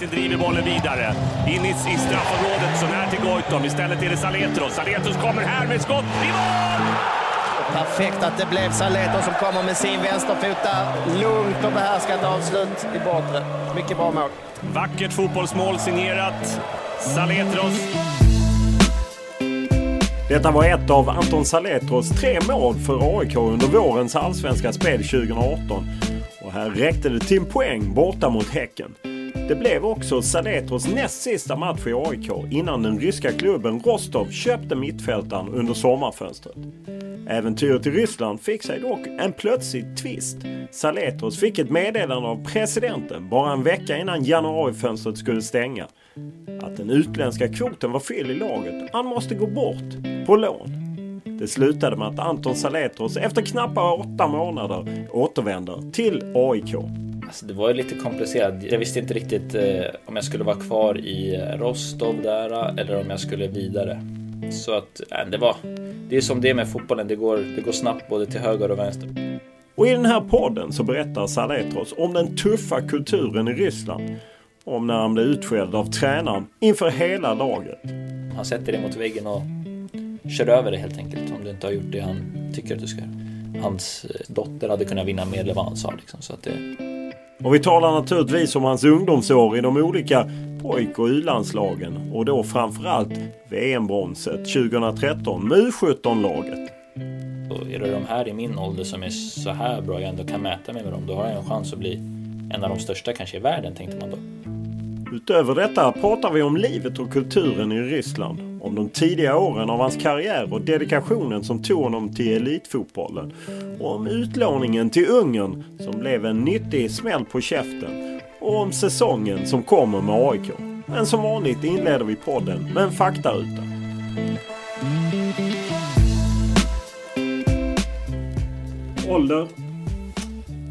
Yassin driver bollen vidare. In i, i straffområdet, så när till Goitom. Istället är det Saletros. Saletros kommer här med skott i mål! Perfekt att det blev Saleto som kommer med sin vänsterfot där. Lugnt och behärskat avslut i bortre. Mycket bra mål. Vackert fotbollsmål signerat Saletros. Detta var ett av Anton Saletros tre mål för AIK under vårens allsvenska spel 2018. Och här räckte det till en poäng borta mot Häcken. Det blev också Saletros näst sista match i AIK innan den ryska klubben Rostov köpte mittfältaren under sommarfönstret. Äventyret i Ryssland fick sig dock en plötslig twist. Saletros fick ett meddelande av presidenten bara en vecka innan januarifönstret skulle stänga. Att den utländska kvoten var fylld i laget. Han måste gå bort på lån. Det slutade med att Anton Saletros efter knappa åtta månader återvänder till AIK. Alltså, det var ju lite komplicerat. Jag visste inte riktigt eh, om jag skulle vara kvar i Rostov där eller om jag skulle vidare. Så att äh, det var. Det är som det är med fotbollen. Det går, det går snabbt både till höger och vänster. Och i den här podden så berättar Saletros om den tuffa kulturen i Ryssland. Om när han blev utskälld av tränaren inför hela laget. Han sätter dig mot väggen och kör över dig helt enkelt om du inte har gjort det han tycker att du ska göra. Hans eh, dotter hade kunnat vinna mer än vad han sa liksom, så att det, och vi talar naturligtvis om hans ungdomsår i de olika pojk och u-landslagen och då framförallt VM-bronset 2013 med U17-laget. Är det de här i min ålder som är så här bra jag ändå kan mäta mig med dem, då har jag en chans att bli en av de största kanske i världen, tänkte man då. Utöver detta pratar vi om livet och kulturen i Ryssland. Om de tidiga åren av hans karriär och dedikationen som tog honom till elitfotbollen. Och om utlåningen till Ungern som blev en nyttig smäll på käften. Och om säsongen som kommer med AIK. Men som vanligt inleder vi podden med en faktaruta. Ålder?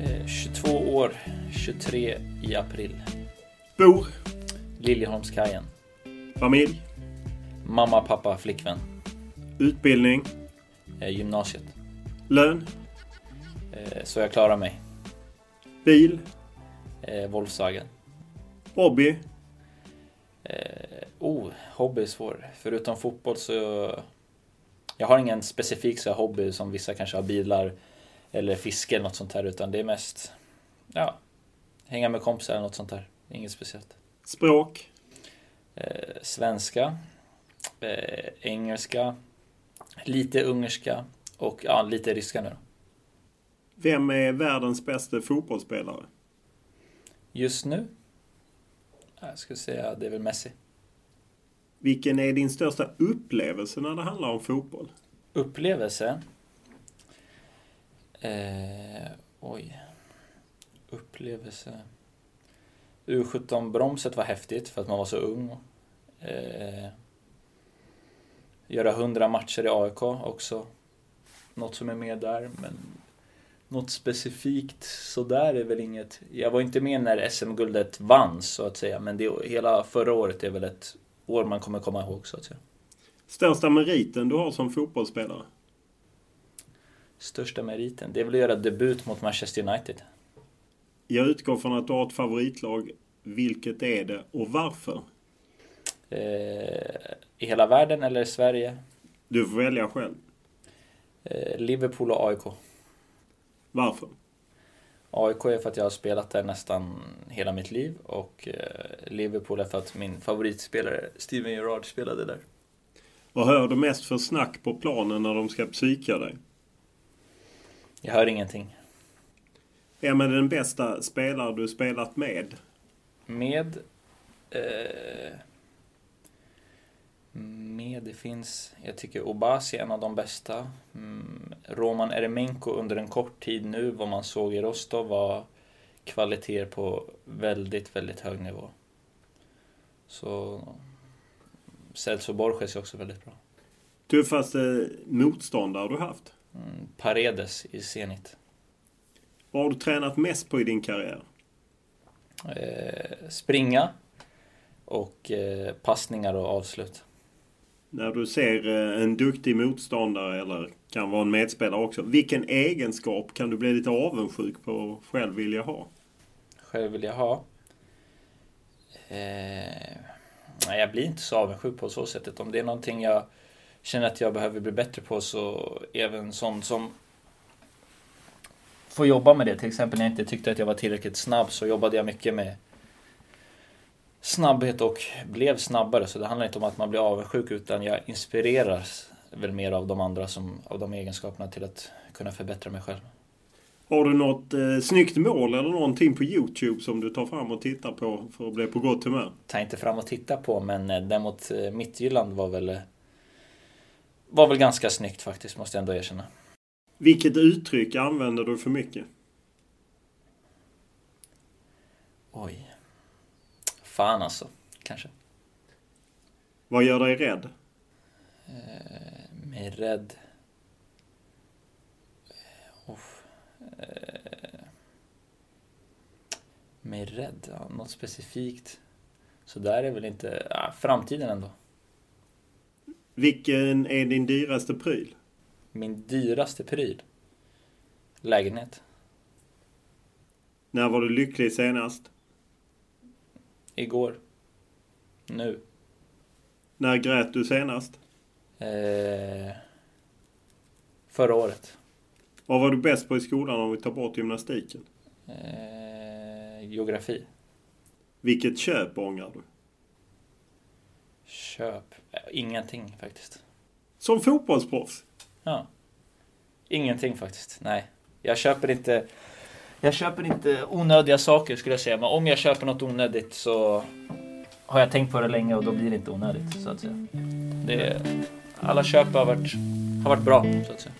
Eh, 22 år, 23 i april. Bor? Liljeholmskajen. Familj? Mamma, pappa, flickvän. Utbildning? Eh, gymnasiet. Lön? Eh, så jag klarar mig. Bil? Eh, Volkswagen. Hobby? Eh, oh, hobby är svår. Förutom fotboll så... Jag har ingen specifik så hobby som vissa kanske har bilar eller fiske eller något sånt här utan det är mest... Ja, hänga med kompisar eller något sånt där. Inget speciellt. Språk? Eh, svenska. Eh, engelska. Lite ungerska. Och ja, lite ryska nu. Vem är världens bästa fotbollsspelare? Just nu? Jag skulle säga det är väl Messi. Vilken är din största upplevelse när det handlar om fotboll? Upplevelse? Eh, oj. Upplevelse. U17-bromset var häftigt för att man var så ung. Eh, göra 100 matcher i AIK också. Något som är med där, men något specifikt sådär är väl inget. Jag var inte med när SM-guldet vanns så att säga, men det, hela förra året är väl ett år man kommer komma ihåg så att säga. Största meriten du har som fotbollsspelare? Största meriten? Det är väl att göra debut mot Manchester United. Jag utgår från att du har ett favoritlag. Vilket är det och varför? Eh, I hela världen eller i Sverige? Du får välja själv. Eh, Liverpool och AIK. Varför? AIK är för att jag har spelat där nästan hela mitt liv och eh, Liverpool är för att min favoritspelare Steven Gerrard spelade där. Vad hör du mest för snack på planen när de ska psyka dig? Jag hör ingenting. Vem är den bästa spelare du spelat med? Med... Eh, med, det finns... Jag tycker Obasi är en av de bästa. Mm, Roman Eremenko under en kort tid nu, vad man såg i Rostov, var kvaliteter på väldigt, väldigt hög nivå. Så... Celso Borges är också väldigt bra. Tuffaste motståndare du haft? Mm, Paredes i Zenit. Vad har du tränat mest på i din karriär? Eh, springa och eh, passningar och avslut. När du ser eh, en duktig motståndare eller kan vara en medspelare också. Vilken egenskap kan du bli lite avundsjuk på och själv vilja ha? Själv vill jag ha? Eh, nej, jag blir inte så avundsjuk på så sättet. Om det är någonting jag känner att jag behöver bli bättre på så även sånt som får jobba med det. Till exempel när jag inte tyckte att jag var tillräckligt snabb så jobbade jag mycket med snabbhet och blev snabbare. Så det handlar inte om att man blir avundsjuk utan jag inspireras väl mer av de andra som, av de egenskaperna till att kunna förbättra mig själv. Har du något eh, snyggt mål eller någonting på Youtube som du tar fram och tittar på för att bli på gott humör? Tar inte fram och tittar på men eh, däremot eh, Mittjylland var väl eh, var väl ganska snyggt faktiskt, måste jag ändå erkänna. Vilket uttryck använder du för mycket? Oj. Fan alltså, kanske. Vad gör dig rädd? Eh, mig rädd. Eh, uff. Eh, mig rädd? Ja, något specifikt? Så där är väl inte... Ja, framtiden ändå. Vilken är din dyraste pryl? Min dyraste pryl? Lägenhet. När var du lycklig senast? Igår. Nu. När grät du senast? Eh, förra året. Vad var du bäst på i skolan om vi tar bort gymnastiken? Eh, geografi. Vilket köp ångrar du? Köp? Eh, Ingenting faktiskt. Som fotbollsproffs? Ja. Ingenting faktiskt. Nej. Jag köper inte... Jag köper inte onödiga saker skulle jag säga. Men om jag köper något onödigt så har jag tänkt på det länge och då blir det inte onödigt så att säga. Det, alla köp har varit, har varit bra så att säga.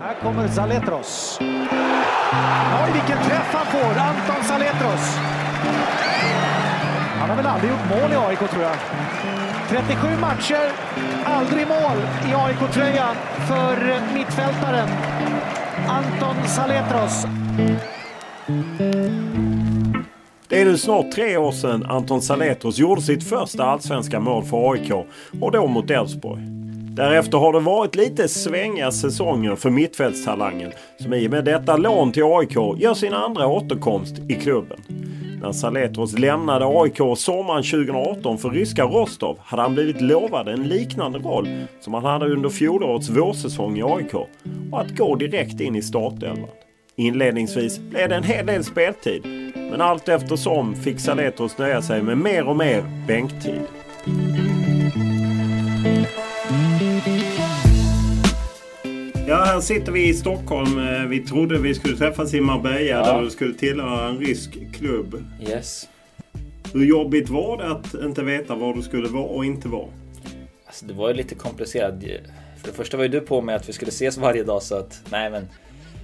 Här kommer Zaletros. Oj, vilken träff han får! Anton Zaletros. Han har väl aldrig gjort mål i AIK, tror jag. 37 matcher, aldrig mål i AIK-tröjan för mittfältaren Anton Saletros. Det är nu snart tre år sedan Anton Saletros gjorde sitt första allsvenska mål för AIK och då mot Elfsborg. Därefter har det varit lite svängiga säsonger för mittfältstalangen som i och med detta lån till AIK gör sin andra återkomst i klubben. När Saletros lämnade AIK sommaren 2018 för ryska Rostov hade han blivit lovad en liknande roll som han hade under fjolårets vårsäsong i AIK och att gå direkt in i startelvan. Inledningsvis blev det en hel del speltid men allt eftersom fick Saletros nöja sig med mer och mer bänktid. Ja, här sitter vi i Stockholm. Eh, Vi trodde vi skulle träffas i Marbella Ja. där du skulle tillhöra en rysk klubb. Yes. Hur jobbigt var det att inte veta var du skulle vara och inte vara? Alltså, det var ju lite komplicerat. För det första var ju du på mig att vi skulle ses varje dag så att nej men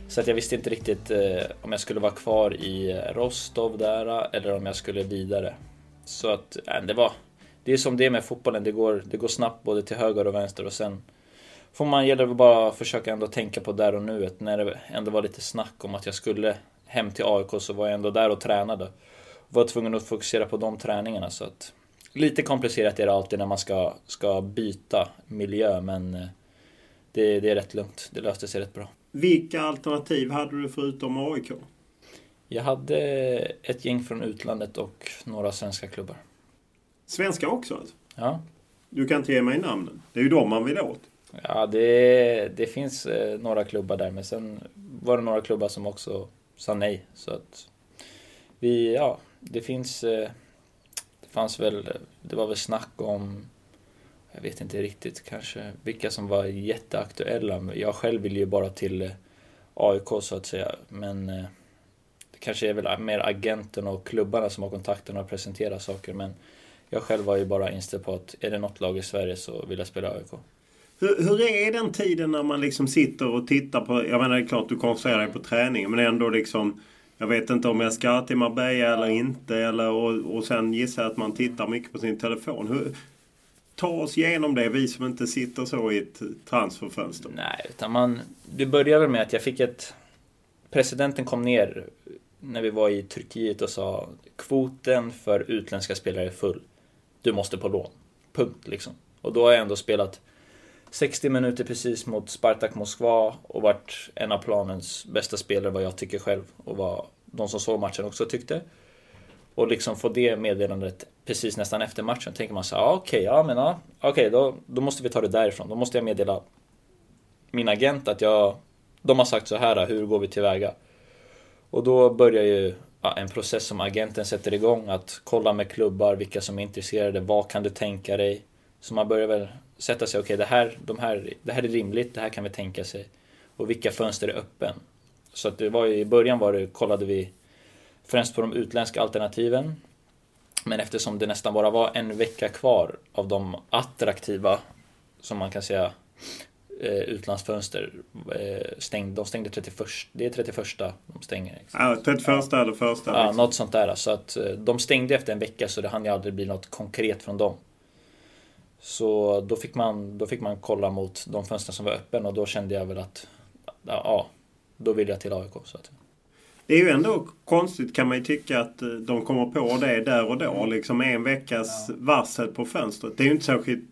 så att jag visste inte riktigt eh, om jag skulle vara kvar i Rostov där eller om jag skulle vidare. Så att eh, det var det är som det är med fotbollen. Det går, det går snabbt både till höger och vänster och sen får man gäller det bara försöka ändå tänka på där och nuet. När det ändå var lite snack om att jag skulle hem till AIK så var jag ändå där och tränade. var tvungen att fokusera på de träningarna. Så att, lite komplicerat är det alltid när man ska, ska byta miljö men eh, det, det är rätt lugnt. Det löste sig rätt bra. Vilka alternativ hade du förutom AIK? Jag hade ett gäng från utlandet och några svenska klubbar. Svenska också alltså? Ja. Du kan inte ge mig namnen. Det är ju dem man vill åt. Ja, det, det finns eh, några klubbar där, men sen var det några klubbar som också sa nej. Så att vi, ja, det finns... Eh, det fanns väl, det var väl snack om, jag vet inte riktigt kanske vilka som var jätteaktuella. Jag själv vill ju bara till eh, AIK så att säga, men det kanske är väl mer agenten och klubbarna som har kontakten och presenterar saker. Men jag själv var ju bara inställd på att är det något lag i Sverige så vill jag spela AIK. Hur, hur, är den tiden när man liksom sitter och tittar på... Jag menar det är klart du koncentrerar dig på träningen men ändå liksom... Jag vet inte om jag ska till Marbella eller inte. Eller, och, och sen gissar jag att man tittar mycket på sin telefon. Hur, ta oss igenom det, vi som inte sitter så i ett transferfönster. Nej, utan man... Det började med att jag fick ett... Presidenten kom ner när vi var i Turkiet och sa kvoten för utländska spelare är full. Du måste på lån. Punkt liksom. Och då har jag ändå spelat 60 minuter precis mot Spartak Moskva och varit en av planens bästa spelare vad jag tycker själv och vad de som såg matchen också tyckte. Och liksom få det meddelandet precis nästan efter matchen tänker man så här, ah, okej, okay, ja men ja, okej, okay, då, då måste vi ta det därifrån. Då måste jag meddela min agent att jag, de har sagt så här, hur går vi tillväga? Och då börjar ju ja, en process som agenten sätter igång att kolla med klubbar, vilka som är intresserade, vad kan du tänka dig? Så man börjar väl sätta sig, okej okay, det, här, de här, det här är rimligt, det här kan vi tänka sig. Och vilka fönster är öppen? Så att det var ju, i början var det, kollade vi främst på de utländska alternativen. Men eftersom det nästan bara var en vecka kvar av de attraktiva, som man kan säga, eh, utlandsfönster eh, stängde, de stängde 31, det är 31 de stänger. Ja, 31 eller första. Ja, liksom. något sånt där. Så att eh, de stängde efter en vecka så det hann ju aldrig bli något konkret från dem. Så då fick, man, då fick man kolla mot de fönster som var öppen och då kände jag väl att ja, då vill jag till AIK. Så att. Det är ju ändå konstigt kan man ju tycka att eh, de kommer på det där och då. Liksom en veckas ja. varsel på fönstret. Det är ju inte särskilt...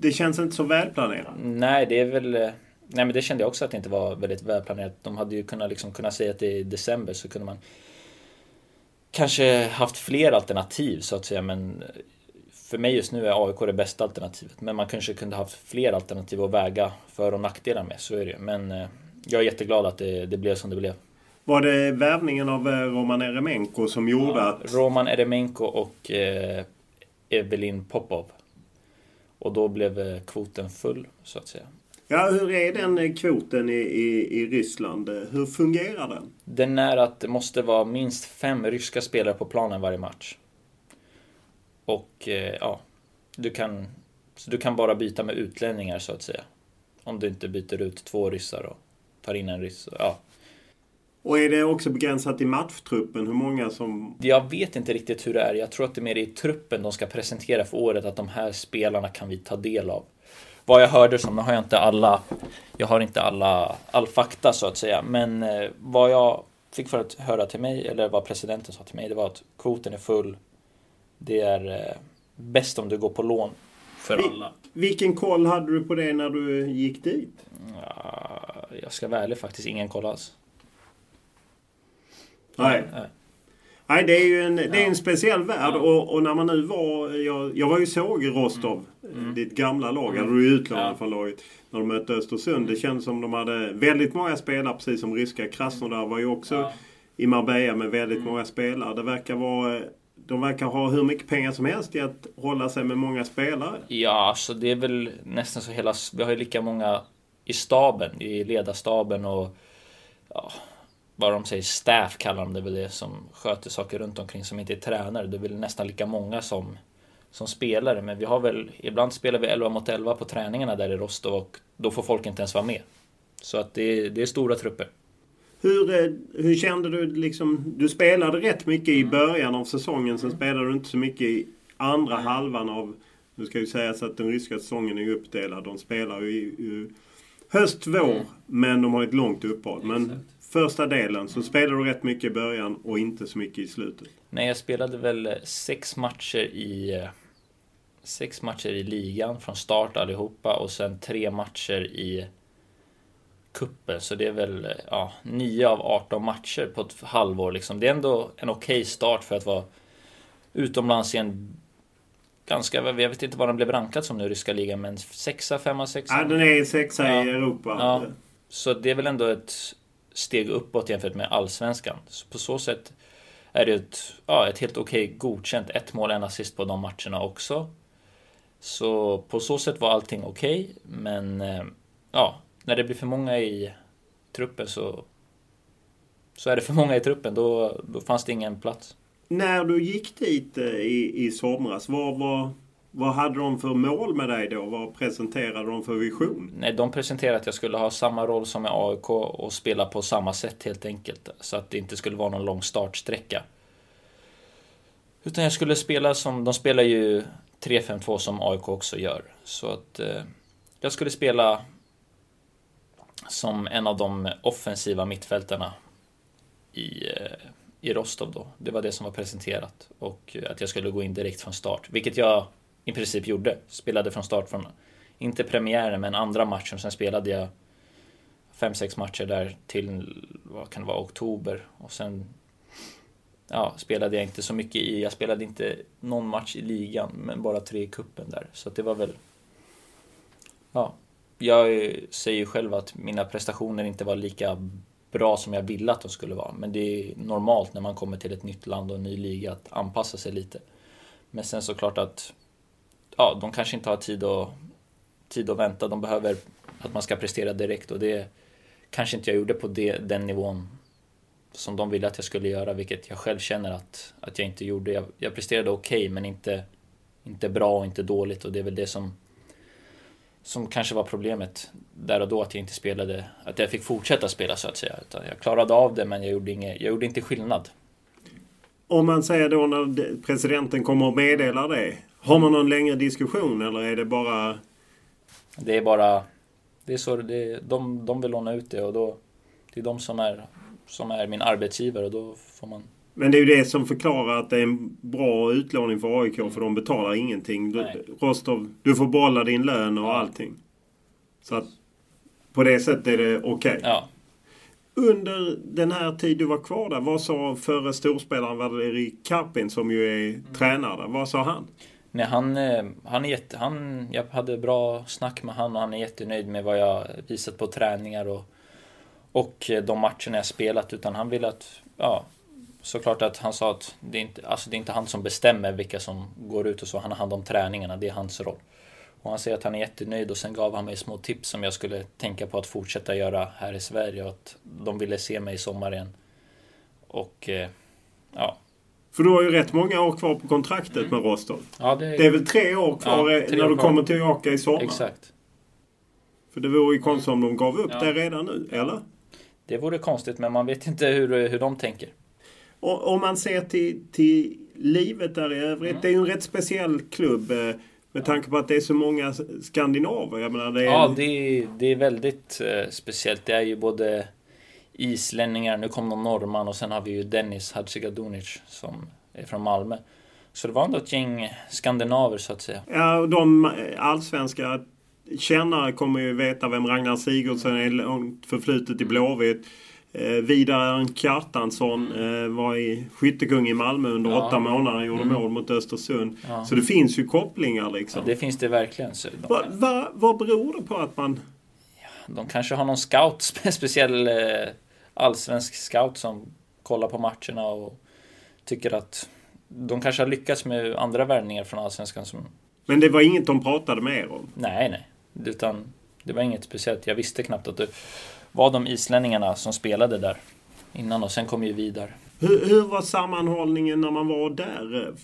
Det känns inte så välplanerat. Nej, det är väl... Eh, nej, men det kände jag också att det inte var väldigt välplanerat. De hade ju kunnat, liksom, kunnat säga att det är december så kunde man kanske haft fler alternativ så att säga. Men för mig just nu är AIK det bästa alternativet. Men man kanske kunde haft fler alternativ att väga för och nackdelar med. Så är det. Men eh, jag är jätteglad att det, det blev som det blev. Var det värvningen av eh, Roman Eremenko som gjorde ja, att... Roman Eremenko och eh, Evelin Popov. Och då blev eh, kvoten full, så att säga. Ja, hur är den kvoten i, i, i Ryssland? Hur fungerar den? Den är att det måste vara minst fem ryska spelare på planen varje match. Och eh, ja, du kan, så du kan bara byta med utlänningar så att säga. Om du inte byter ut två ryssar och tar in en ryss. Ja. Och är det också begränsat i matchtruppen? Hur många som... Jag vet inte riktigt hur det är. Jag tror att det är mer i truppen de ska presentera för året att de här spelarna kan vi ta del av. Vad jag hörde som, nu har jag inte alla, jag har inte alla, all fakta så att säga, men eh, vad jag fick för att höra till mig, eller vad presidenten sa till mig, det var att kvoten är full det är eh, bäst om du går på lån för alla. Vilken koll hade du på det när du gick dit? Ja, jag ska vara ärlig faktiskt, ingen koll alls. Nej. Nej. Nej, det är ju en, det är en speciell värld. Ja. Och, och, när man nu var... Jag, jag var ju såg i Rostov, mm. mm. ditt gamla lag. Mm. Hade du utlånat ja. från laget. När de mötte Östersund. Det kändes som de hade väldigt många spelare, precis som ryska Krasnodar var ju också ja. i Marbella med väldigt mm. många spelare. Det verkar vara de verkar ha hur mycket pengar som helst i att hålla sig med många spelare. Ja, så det är väl nästan så hela... Vi har ju lika många i staben, i ledarstaben och... Ja, vad de säger, staff kallar de det väl det som sköter saker runt omkring som inte är tränare. Det är väl nästan lika många som, som spelare. Men vi har väl, ibland spelar vi 11 mot 11 på träningarna där i Rostov och då får folk inte ens vara med. Så att det, det är stora trupper. Hur, eh, hur kände du liksom? Du spelade rätt mycket i början av säsongen. Sen spelade du inte så mycket i andra halvan av... Nu ska ju sägas att den ryska säsongen är uppdelad. De spelar ju i, i höst, vår. Mm. Men de har ett långt uppehåll. Men första delen så spelade du rätt mycket i början och inte så mycket i slutet. Nej, jag spelade väl sex matcher i... Sex matcher i ligan från start allihopa och sen tre matcher i kuppen Så det är väl ja, 9 av 18 matcher på ett halvår liksom. Det är ändå en okej okay start för att vara utomlands i en ganska, jag vet inte vad den blev rankad som nu, ryska ligan, men sexa, femma, sexa? Ja, den är sexa ja. i Europa. Ja. Så det är väl ändå ett steg uppåt jämfört med allsvenskan. Så på så sätt är det ett, ja, ett helt okej okay, godkänt. Ett mål, en assist på de matcherna också. Så på så sätt var allting okej, okay, men eh, ja, när det blir för många i truppen så så är det för många i truppen, då, då fanns det ingen plats. När du gick dit eh, i, i somras, vad, vad, vad hade de för mål med dig då? Vad presenterade de för vision? Nej, de presenterade att jag skulle ha samma roll som i AIK och spela på samma sätt helt enkelt. Så att det inte skulle vara någon lång startsträcka. Utan jag skulle spela som, de spelar ju 3-5-2 som AIK också gör. Så att eh, jag skulle spela som en av de offensiva mittfältarna i, eh, i Rostov då. Det var det som var presenterat och eh, att jag skulle gå in direkt från start, vilket jag i princip gjorde. Spelade från start från, inte premiären, men andra matchen. Sen spelade jag fem, sex matcher där till, vad kan det vara, oktober och sen ja, spelade jag inte så mycket i, jag spelade inte någon match i ligan, men bara tre i kuppen där. Så det var väl, ja, jag säger ju själv att mina prestationer inte var lika bra som jag ville att de skulle vara. Men det är normalt när man kommer till ett nytt land och en ny liga att anpassa sig lite. Men sen såklart att ja, de kanske inte har tid att, tid att vänta. De behöver att man ska prestera direkt och det kanske inte jag gjorde på det, den nivån som de ville att jag skulle göra, vilket jag själv känner att, att jag inte gjorde. Jag, jag presterade okej, okay, men inte, inte bra och inte dåligt och det är väl det som som kanske var problemet där och då att jag inte spelade, att jag fick fortsätta spela så att säga. Utan jag klarade av det men jag gjorde, inget, jag gjorde inte skillnad. Om man säger då när presidenten kommer och meddelar det. Har man någon längre diskussion eller är det bara? Det är bara, det är så, det är, de, de vill låna ut det och då, det är de som är, som är min arbetsgivare och då får man men det är ju det som förklarar att det är en bra utlåning för AIK för de betalar ingenting. Du, Rostov, du får behålla din lön och allting. Så att på det sättet är det okej. Okay. Ja. Under den här tid du var kvar där, vad sa förre storspelaren Valeri Karpin som ju är mm. tränare där, vad sa han? Nej, han, eh, han är jätte, han, jag hade bra snack med han och han är jättenöjd med vad jag visat på träningar och, och de matcherna jag spelat. Utan han vill att, ja, såklart att han sa att det är, inte, alltså det är inte han som bestämmer vilka som går ut och så. Han har hand om träningarna, det är hans roll. Och han säger att han är jättenöjd och sen gav han mig små tips som jag skulle tänka på att fortsätta göra här i Sverige och att de ville se mig i sommar igen. Och eh, ja. För du har ju rätt många år kvar på kontraktet mm. med Rostov. Ja, det, är... det är väl tre år kvar ja, tre när år du kommer tillbaka i sommar? Exakt. För det vore ju konstigt om de gav upp ja. det redan nu, eller? Det vore konstigt, men man vet inte hur, hur de tänker. Och, om man ser till, till livet där i övrigt. Mm. Det är ju en rätt speciell klubb. Eh, med tanke på att det är så många skandinaver. Jag menar, det är... Ja, det är, det är väldigt eh, speciellt. Det är ju både islänningar, nu kom någon norrman och sen har vi ju Dennis Hadzigadunic som är från Malmö. Så det var ändå ett gäng skandinaver så att säga. Ja, och de allsvenska kännare kommer ju veta vem Ragnar Sigurdsson är långt förflutet i Blåvitt. Eh, Vidar Kjartansson eh, var i skyttekung i Malmö under ja. åtta månader. och Gjorde mm. mål mot Östersund. Ja. Så det finns ju kopplingar liksom. Ja, det finns det verkligen. Va, va, vad beror det på att man... Ja, de kanske har någon scout, speciell eh, allsvensk scout som kollar på matcherna och tycker att de kanske har lyckats med andra värvningar från allsvenskan som... Men det var inget de pratade med er om? Nej, nej. Utan det var inget speciellt. Jag visste knappt att det var de islänningarna som spelade där innan och sen kom ju vidare. Hur, hur var sammanhållningen när man var där?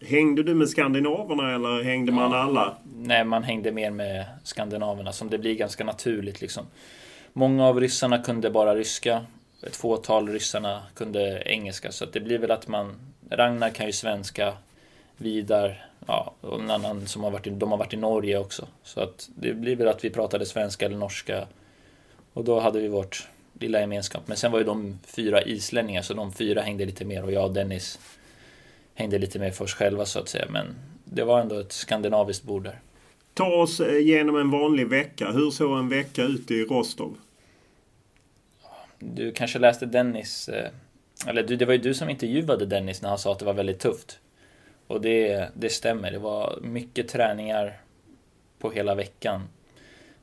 Hängde du med skandinaverna eller hängde ja, man alla? Nej, man hängde mer med skandinaverna som det blir ganska naturligt liksom. Många av ryssarna kunde bara ryska. Ett fåtal ryssarna kunde engelska så det blir väl att man Ragnar kan ju svenska. Vidar, ja, och en annan som har varit i, de har varit i Norge också. Så att det blir väl att vi pratade svenska eller norska och då hade vi vårt, lilla gemenskap. Men sen var ju de fyra islänningar så de fyra hängde lite mer och jag och Dennis hängde lite mer för oss själva så att säga. Men det var ändå ett skandinaviskt bord där. Ta oss igenom en vanlig vecka. Hur såg en vecka ut i Rostov? Du kanske läste Dennis, eh, eller det var ju du som intervjuade Dennis när han sa att det var väldigt tufft. Och det, det stämmer, det var mycket träningar på hela veckan.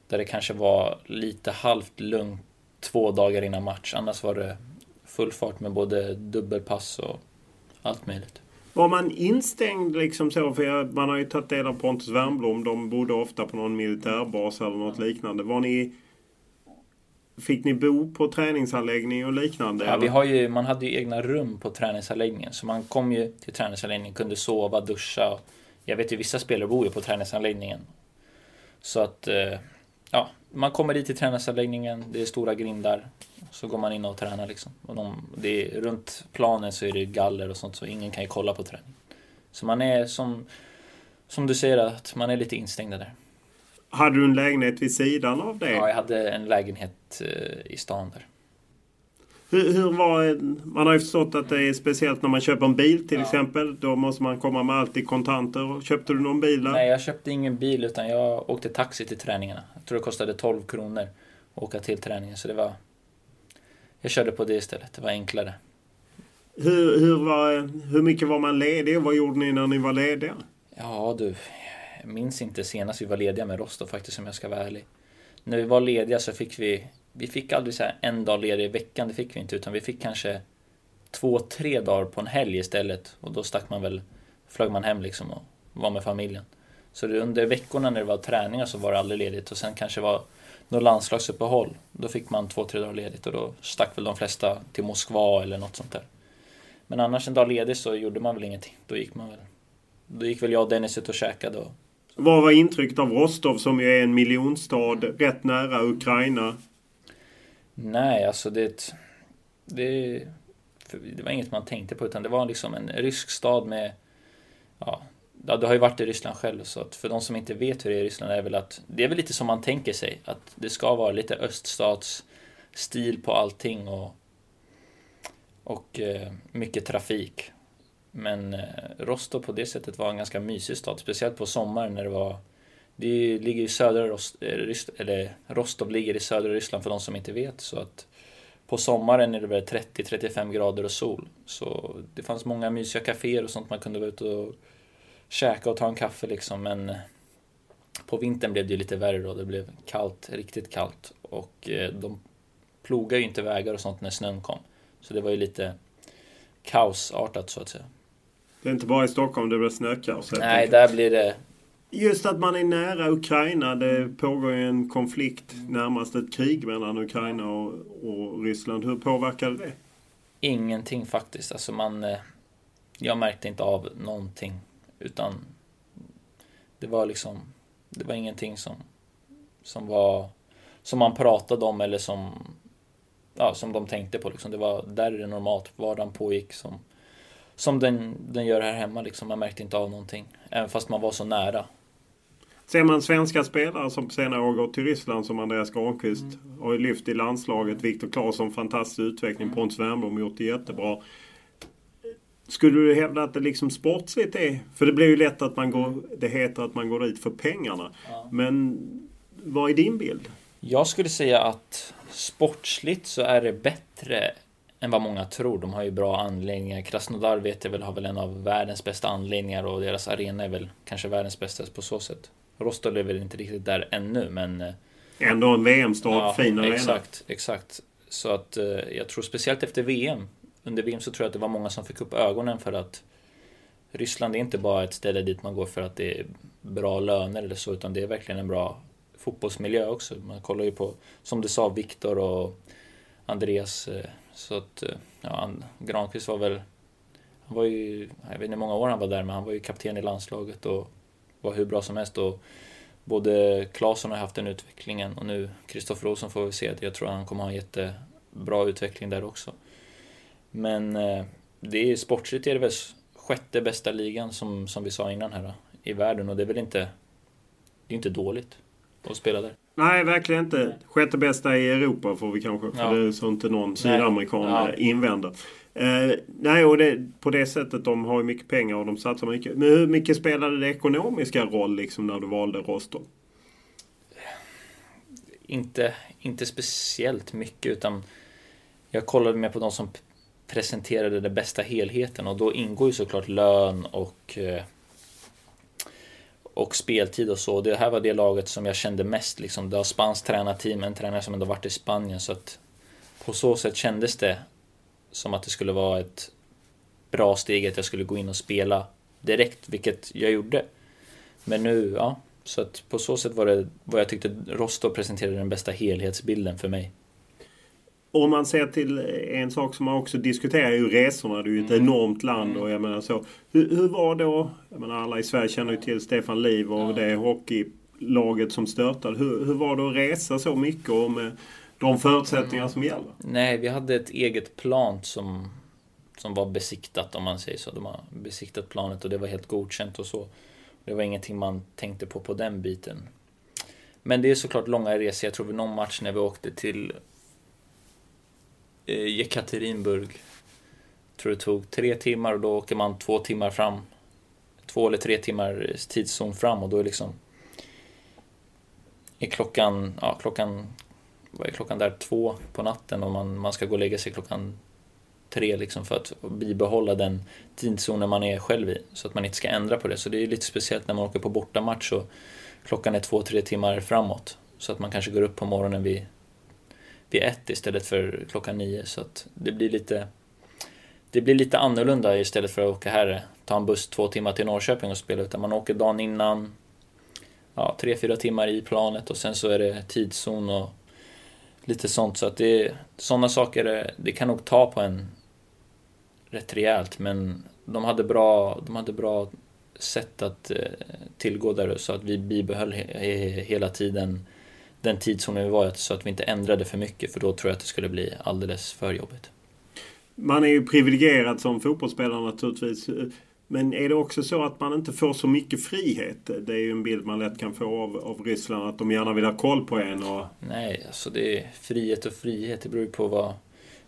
Där det kanske var lite halvt lugnt två dagar innan match. Annars var det full fart med både dubbelpass och allt möjligt. Var man instängd liksom så? För jag, man har ju tagit del av Pontus Wernbloom. De bodde ofta på någon militärbas eller något liknande. Var ni... Fick ni bo på träningsanläggning och liknande? Ja, vi har ju, man hade ju egna rum på träningsanläggningen. Så man kom ju till träningsanläggningen, kunde sova, duscha. Jag vet ju vissa spelare bor ju på träningsanläggningen. Så att, eh, ja, man kommer dit till träningsanläggningen, det är stora grindar. Så går man in och tränar liksom. Och de, det är, runt planen så är det galler och sånt så ingen kan ju kolla på träning. Så man är som, som du säger att man är lite instängd där. Hade du en lägenhet vid sidan av det? Ja, jag hade en lägenhet eh, i stan där. Hur, hur, var... Man har ju förstått att det är speciellt när man köper en bil till ja. exempel. Då måste man komma med allt i kontanter. Köpte du någon bil där? Nej, jag köpte ingen bil utan jag åkte taxi till träningarna. Jag tror det kostade 12 kronor att åka till träningen. Så det var... Jag körde på det istället. Det var enklare. Hur, hur, var, hur mycket var man ledig och vad gjorde ni när ni var lediga? Ja du, jag minns inte senast vi var lediga med Rostov faktiskt om jag ska vara ärlig. När vi var lediga så fick vi vi fick aldrig så en dag ledig i veckan, det fick vi inte, utan vi fick kanske två, tre dagar på en helg istället. Och då stack man väl, flög man hem liksom och var med familjen. Så under veckorna när det var träningar så var det aldrig ledigt och sen kanske var något landslagsuppehåll. Då fick man två, tre dagar ledigt och då stack väl de flesta till Moskva eller något sånt där. Men annars en dag ledig så gjorde man väl ingenting. Då gick man väl. Då gick väl jag och Dennis ut och käkade och vad var intrycket av Rostov som ju är en miljonstad rätt nära Ukraina? Nej, alltså det... Det, det var inget man tänkte på utan det var liksom en rysk stad med... Ja, ja, du har ju varit i Ryssland själv så att för de som inte vet hur det är i Ryssland är väl att det är väl lite som man tänker sig att det ska vara lite öststatsstil på allting och och eh, mycket trafik. Men eh, Rostov på det sättet var en ganska mysig stad, speciellt på sommaren när det var det ligger i södra Rost, eh, eller Rostov ligger i södra Ryssland för de som inte vet. Så att på sommaren är det väl 30-35 grader och sol. Så det fanns många mysiga kaféer och sånt man kunde vara ute och käka och ta en kaffe liksom. Men på vintern blev det ju lite värre då. Det blev kallt, riktigt kallt. Och eh, de plogar ju inte vägar och sånt när snön kom. Så det var ju lite kaosartat så att säga. Det är inte bara i Stockholm det blir snökaos? Nej, där blir det Just att man är nära Ukraina. Det pågår ju en konflikt, närmast ett krig mellan Ukraina och, och Ryssland. Hur påverkar det? Ingenting faktiskt. Alltså man, eh, jag märkte inte av någonting. Utan det var liksom, det var ingenting som, som var, som man pratade om eller som, ja, som de tänkte på. Liksom. Det var, där är det normalt. Vardagen pågick som, som den, den gör här hemma. Liksom. Man märkte inte av någonting. Även fast man var så nära. Ser man svenska spelare som på senare år gått till Ryssland som Andreas Granqvist mm. har ju lyft i landslaget. Viktor Claesson fantastisk utveckling. Mm. Pontus Wernbloom gjort det jättebra. Skulle du hävda att det liksom sportsligt är... För det blir ju lätt att man går... Det heter att man går dit för pengarna. Ja. Men vad är din bild? Jag skulle säga att sportsligt så är det bättre än vad många tror. De har ju bra anläggningar. Krasnodar vet jag väl har väl en av världens bästa anläggningar och deras arena är väl kanske världens bästa på så sätt. Rostov är väl inte riktigt där ännu men... Eh, Ändå en VM-stad, ja, fin arena. Exakt, exakt. Så att eh, jag tror speciellt efter VM. Under VM så tror jag att det var många som fick upp ögonen för att Ryssland är inte bara ett ställe dit man går för att det är bra löner eller så utan det är verkligen en bra fotbollsmiljö också. Man kollar ju på, som du sa, Viktor och Andreas. Eh, så att, ja, Granqvist var väl, han var ju, jag vet inte hur många år han var där, men han var ju kapten i landslaget och var hur bra som helst. Och både Claesson har haft den utvecklingen och nu Kristoffer Olsson får vi se jag tror han kommer ha en jättebra utveckling där också. Men eh, det är sportsligt är det väl sjätte bästa ligan som, som vi sa innan här i världen och det är väl inte, det är inte dåligt och spela där. Nej, verkligen inte. Sjätte bästa i Europa får vi kanske. För Ja. det är så inte någon sydamerikan Ja. invänder. Eh, nej, och det, på det sättet de har ju mycket pengar och de satsar mycket. Men hur mycket spelade det ekonomiska roll liksom när du valde Rostov? Inte, inte speciellt mycket utan jag kollade mer på de som presenterade den bästa helheten och då ingår ju såklart lön och eh, och speltid och så. Det här var det laget som jag kände mest liksom. Det har spanskt tränarteam, en tränare som ändå varit i Spanien så att på så sätt kändes det som att det skulle vara ett bra steg att jag skulle gå in och spela direkt, vilket jag gjorde. Men nu, ja, så att på så sätt var det vad jag tyckte Rostov presenterade den bästa helhetsbilden för mig. Om man ser till en sak som man också diskuterar är ju resorna. Det är ju ett enormt land och jag menar så. Hur, hur var då, jag menar alla i Sverige känner ju till Stefan Liv och det hockeylaget som störtade. Hur, hur var det att resa så mycket och med de förutsättningar som gäller? Nej, vi hade ett eget plan som, som var besiktat om man säger så. De har besiktat planet och det var helt godkänt och så. Det var ingenting man tänkte på på den biten. Men det är såklart långa resor. Jag tror vid någon match när vi åkte till eh, Eh, Jekaterinburg. tror det tog tre timmar och då åker man två timmar fram. Två eller tre timmar tidszon fram och då är liksom är klockan, ja klockan, vad är klockan där, två på natten och man, man ska gå och lägga sig klockan tre liksom för att bibehålla den tidszonen man är själv i så att man inte ska ändra på det. Så det är lite speciellt när man åker på bortamatch och klockan är två, tre timmar framåt. Så att man kanske går upp på morgonen vid, vid ett istället för klockan nio. Så att det blir lite det blir lite annorlunda istället för att åka här, ta en buss två timmar till Norrköping och spela. Utan man åker dagen innan, ja, tre, fyra timmar i planet och sen så är det tidszon och lite sånt. Så att det, sådana saker, det kan nog ta på en rätt rejält. Men de hade bra, de hade bra sätt att eh, tillgå där så att vi bibehöll he, he, hela tiden den tidszonen vi var så att vi inte ändrade för mycket för då tror jag att det skulle bli alldeles för jobbigt. Man är ju privilegierad som fotbollsspelare naturligtvis. Men är det också så att man inte får så mycket frihet? Det är ju en bild man lätt kan få av, av Ryssland. Att de gärna vill ha koll på en. Och... Nej, alltså det är frihet och frihet. Det beror ju på vad,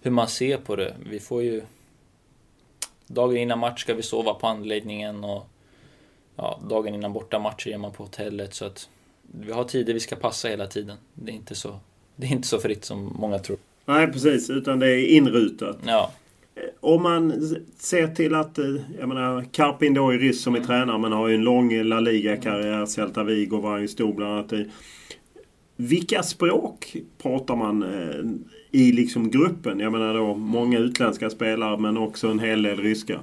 hur man ser på det. Vi får ju... Dagen innan match ska vi sova på anläggningen och ja, dagen innan borta matcher är man på hotellet. Så att vi har tider vi ska passa hela tiden. Det är inte så, det är inte så fritt som många tror. Nej, precis. Utan det är inrutat. Ja, Om man ser till att, eh, jag menar, Karpin då är ryss som är tränare men har ju en lång La Liga-karriär. Celta Vigo var han ju stor bland annat i. Vilka språk pratar man eh, i liksom gruppen? Jag menar då många utländska spelare men också en hel del ryska.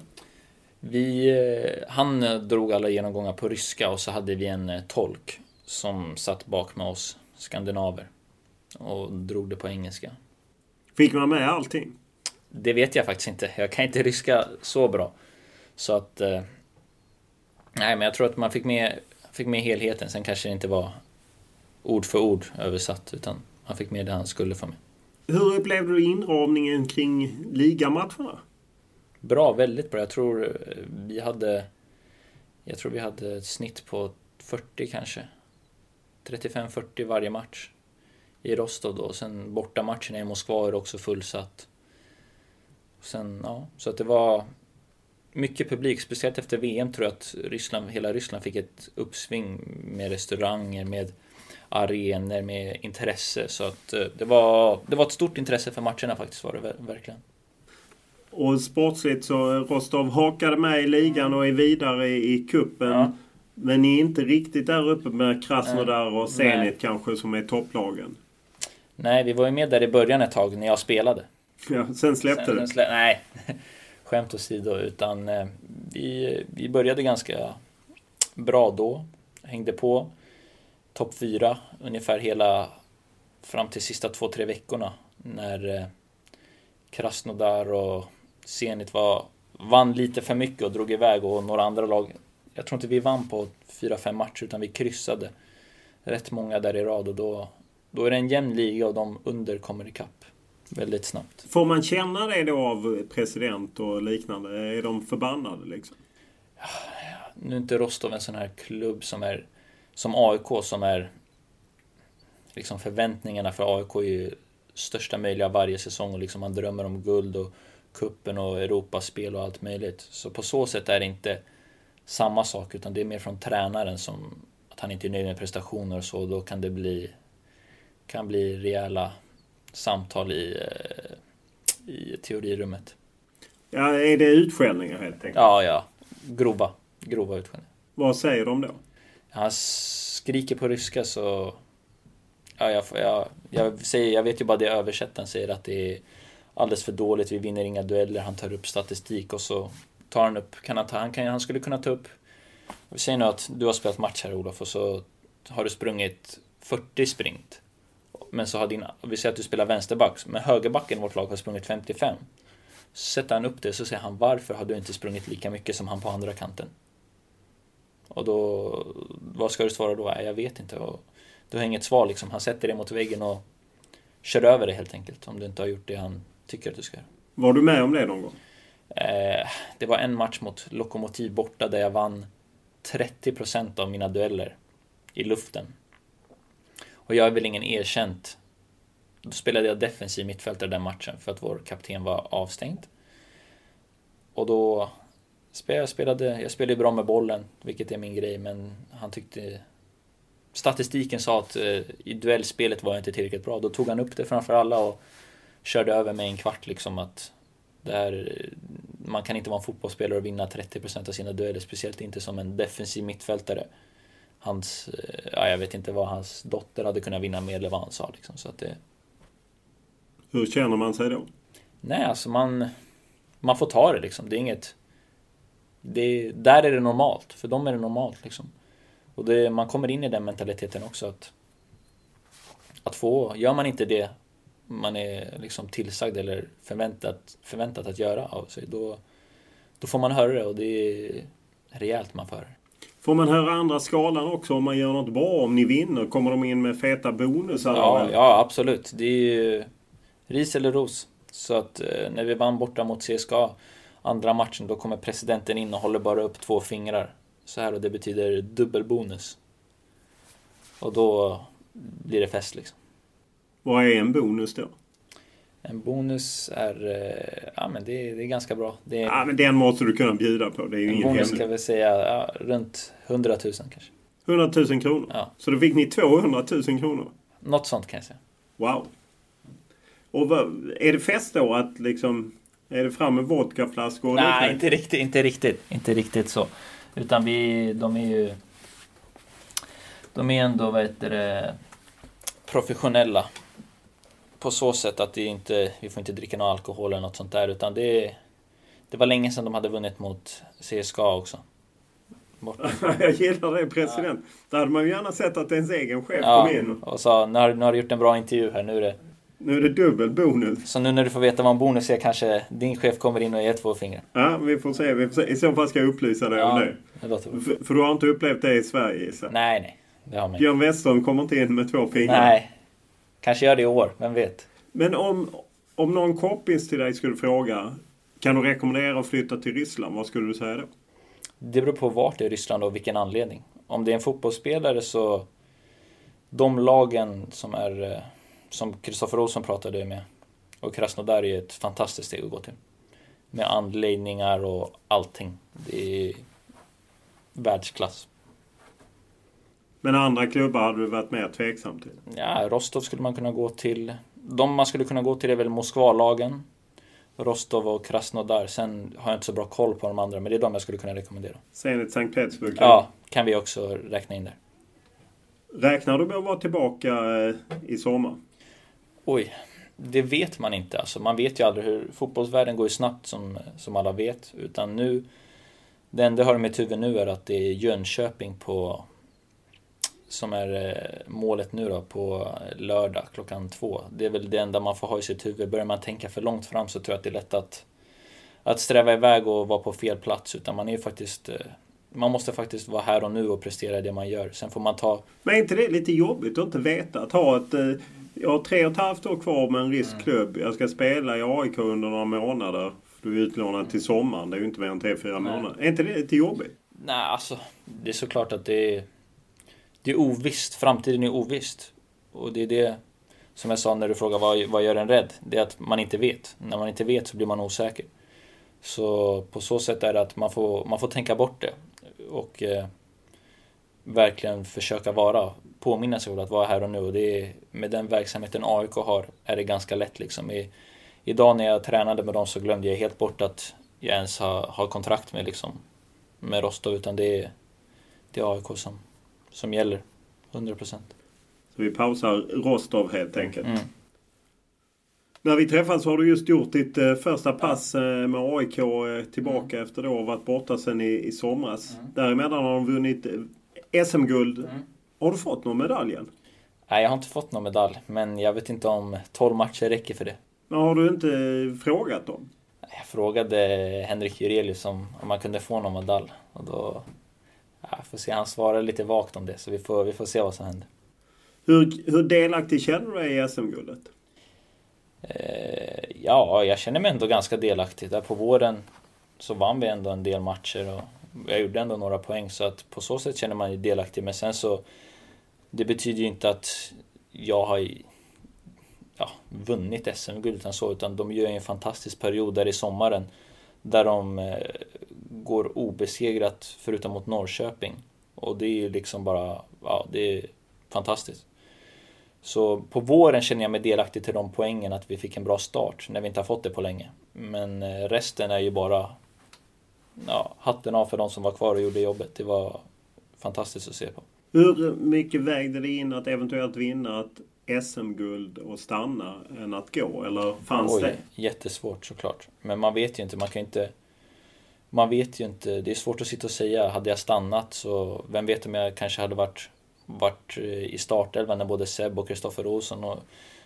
vi, eh, han eh, drog alla genomgångar på ryska och så hade vi en eh, tolk som satt bak med oss, skandinaver. Och drog det på engelska. Fick man med allting? Det vet jag faktiskt inte. Jag kan inte ryska så bra. Så att... Eh, nej, men jag tror att man fick med, fick med helheten. Sen kanske det inte var ord för ord översatt. Utan man fick med det han skulle få med. Hur upplevde du inramningen kring ligamatcherna? Bra, väldigt bra. Jag tror eh, vi hade... Jag tror vi hade ett snitt på 40 kanske. 35-40 varje match. I Rostov då. Sen bortamatcherna i Moskva är också fullsatt. Sen, ja, så att det var mycket publik. Speciellt efter VM tror jag att Ryssland, hela Ryssland fick ett uppsving med restauranger, med arenor, med intresse. Så att eh, det var, det var ett stort intresse för matcherna faktiskt var det ver- verkligen. Och sportsligt så Rostov hakade med i ligan och är vidare i, i kuppen. Ja. Men ni är inte riktigt där uppe med Krasnodar och Zenit Nej. kanske som är topplagen. Nej, vi var ju med där i början ett tag när jag spelade. Ja, sen släppte Sen- det. sen slä- nej, skämt åsido. Utan eh, vi, vi började ganska bra då. Hängde på topp fyra ungefär hela fram till sista två, tre veckorna. När eh, Krasnodar och Zenit var, vann lite för mycket och drog iväg och några andra lag. Jag tror inte vi vann på fyra, fem matcher utan vi kryssade rätt många där i rad och då, då är det en jämn liga och de under kommer ikapp väldigt snabbt. Får man känna det då av president och liknande? Är de förbannade liksom? Nu är inte Rostov en sån här klubb som är som AIK som är liksom förväntningarna för AIK är ju största möjliga varje säsong och liksom man drömmer om guld och kuppen och Europaspel och allt möjligt. Så på så sätt är det inte samma sak utan det är mer från tränaren som att han inte är nöjd med prestationer och så. Då kan det bli, kan bli rejäla samtal i, eh, i teorirummet. Ja, är det utskällningar helt enkelt? Ja, ja. Grova. Grova utskällningar. Vad säger de då? Han skriker på ryska så... Ja, jag, jag, jag, säger, jag vet ju bara det översättaren säger att det är alldeles för dåligt, vi vinner inga dueller, han tar upp statistik och så tar han upp, kan han ta, han, kan, han skulle kunna ta upp... Vi säger nu att du har spelat match här Olof och så har du sprungit 40 sprint. Men så har din, vi säger att du spelar vänsterback, men högerbacken i vårt lag har sprungit 55. Så sätter han upp det så säger han varför har du inte sprungit lika mycket som han på andra kanten? Och då, vad ska du svara då? Jag vet inte. Och du har inget svar liksom. Han sätter dig mot väggen och kör över dig helt enkelt. Om du inte har gjort det han tycker att du ska göra. Var du med om det någon gång? Eh, det var en match mot Lokomotiv borta där jag vann 30% av mina dueller i luften. Och jag är väl ingen erkänt... Då spelade jag defensiv mittfältare den matchen för att vår kapten var avstängd. Och då spelade jag, spelade, jag spelade bra med bollen, vilket är min grej, men han tyckte... Statistiken sa att eh, i duellspelet var jag inte tillräckligt bra. Då tog han upp det framför alla och körde över mig en kvart liksom att där man kan inte vara en fotbollsspelare och vinna 30% av sina dueller, speciellt inte som en defensiv mittfältare. Hans, eh, ja, jag vet inte vad hans dotter hade kunnat vinna med eller vad han sa liksom, så att det... Hur känner man sig då? Nej, alltså man, man får ta det liksom. Det är inget... Det, där är det normalt, för dem är det normalt liksom. Och det, man kommer in i den mentaliteten också att... Att få, gör man inte det man är liksom tillsagd eller förväntat, förväntat att göra av sig, då, då får man höra det och det är rejält man får höra Får man höra andra skalan också om man gör något bra? Om ni vinner? Kommer de in med feta bonusar? Ja, ja absolut. Det är ju ris eller ros. Så att eh, när vi vann borta mot CSKA andra matchen, då kommer presidenten in och håller bara upp två fingrar. Så här och det betyder dubbelbonus. Och då blir det fest liksom. Vad är en bonus då? En bonus är, eh, ja men det, är, det är ganska bra. Det är, ja men den måste du kunna bjuda på. Det är ju en bonus hemligt. ska vi säga ja, runt 100 000 kanske. 100 000 kronor? Ja. Så då fick ni 200 000 kronor? Något sånt kan jag säga. Wow. Och vad, är det fest då att liksom... Är det fram med vodkaflaskor? Nej, inte riktigt, inte riktigt, inte riktigt så. Utan vi, de är ju... De är ändå, vad heter det, professionella. På så sätt att det inte, vi får inte dricka någon alkohol eller något sånt där. Utan det, det var länge sedan de hade vunnit mot CSKA också. Jag gillar det, president. Där hade man ju gärna sett att ens egen chef Ja, kom in. och sa nu har, nu har du gjort en bra intervju här, nu är det... Nu är det dubbel bonus. Så nu när du får veta vad en bonus är kanske din chef kommer in och ger två fingrar. Ja, vi får se. Vi får se. I så fall ska jag upplysa dig om Ja, det. det bra. För, för du har inte upplevt det i Sverige jag? Nej, nej. Det har man. Björn Westholm kommer inte in med två fingrar. Nej. Kanske gör det i år, vem vet? Men om, om någon kompis till dig skulle fråga kan du rekommendera att flytta till Ryssland? Vad skulle du säga då? Det beror på vart i Ryssland och vilken anledning. Om det är en fotbollsspelare så... De lagen som är... eh, Som Kristoffer Olsson pratade med. Och Krasnodar är ett fantastiskt steg att gå till. Med anläggningar och allting. Det är världsklass. Men andra klubbar hade du varit mer tveksam till? Ja, Rostov skulle man kunna gå till. De man skulle kunna gå till är väl Moskvalagen. Rostov och Krasnodar. Sen har jag inte så bra koll på de andra, men det är de jag skulle kunna rekommendera. Zenit Sankt Petersburg? Ja, kan vi också räkna in där. Räknar du med att vara tillbaka eh, i sommar? Oj, det vet man inte. Alltså, man vet ju aldrig hur... Fotbollsvärlden går ju snabbt som, som alla vet. Utan nu... Det enda jag har i mitt huvud nu är att det är Jönköping på... Som är eh, målet nu då på lördag klockan två. Det är väl det enda man får ha i sitt huvud. Börjar man tänka för långt fram så tror jag att det är lätt att... Att sträva iväg och vara på fel plats. Utan man är ju faktiskt... eh, Man måste faktiskt vara här och nu och prestera det man gör. Sen får man ta... Men är inte det lite jobbigt att inte veta? Att ha ett... eh, Jag har tre och ett halvt år kvar med en rysk klubb. Jag ska spela i AIK under några månader. Du är utlånad till sommaren. Det är ju inte mer än tre, fyra månader. Är inte det lite jobbigt? Nej, alltså det är såklart att det är, det är ovisst. Framtiden är ovisst. och det är det som jag sa när du frågade vad, vad gör en rädd? Det är att man inte vet. När man inte vet så blir man osäker. Så på så sätt är det att man får, man får tänka bort det. Och eh, verkligen försöka vara, påminna sig om att vara här och nu. Och det är, med den verksamheten AIK har är det ganska lätt liksom. I, idag när jag tränade med dem så glömde jag helt bort att jag ens har, har kontrakt med, liksom, med Rostov. Utan det är, det är AIK som, som gäller, 100 procent. Så vi pausar Rostov helt enkelt. Mm. När vi träffades har du just gjort ditt eh, första pass eh, med AIK eh, tillbaka Mm. efter att varit borta sedan i, i somras. Däremellan har de vunnit SM-guld. Mm. Har du fått någon medalj än? Nej, jag har inte fått någon medalj, men jag vet inte om 12 matcher räcker för det. Men har du inte frågat dem? Jag frågade Henrik Jurelius om, om man kunde få någon medalj och då... Ja, får se, han svarade lite vagt om det så vi får, vi får se vad som händer. Hur, hur delaktig känner du dig i SM-guldet? Eh, ja, jag känner mig ändå ganska delaktig. Där på våren så vann vi ändå en del matcher och jag gjorde ändå några poäng så att på så sätt känner man sig delaktig. Men sen så, det betyder ju inte att jag har ja, vunnit SM-guld utan så, utan de gör ju en fantastisk period där i sommaren där de eh, går obesegrat förutom mot Norrköping. Och det är ju liksom bara, ja, det är fantastiskt. Så på våren känner jag mig delaktig till de poängen att vi fick en bra start när vi inte har fått det på länge. Men eh, resten är ju bara ja, hatten av för de som var kvar och gjorde jobbet. Det var fantastiskt att se på. Hur mycket vägde det in att eventuellt vinna Att SM-guld och stanna än att gå? Eller fanns Oj, det? jättesvårt såklart. Men man vet ju inte, man kan ju inte... Man vet ju inte, det är svårt att sitta och säga. Hade jag stannat så, vem vet om jag kanske hade varit, varit eh, i startelvan när både Seb och Kristoffer Olsson och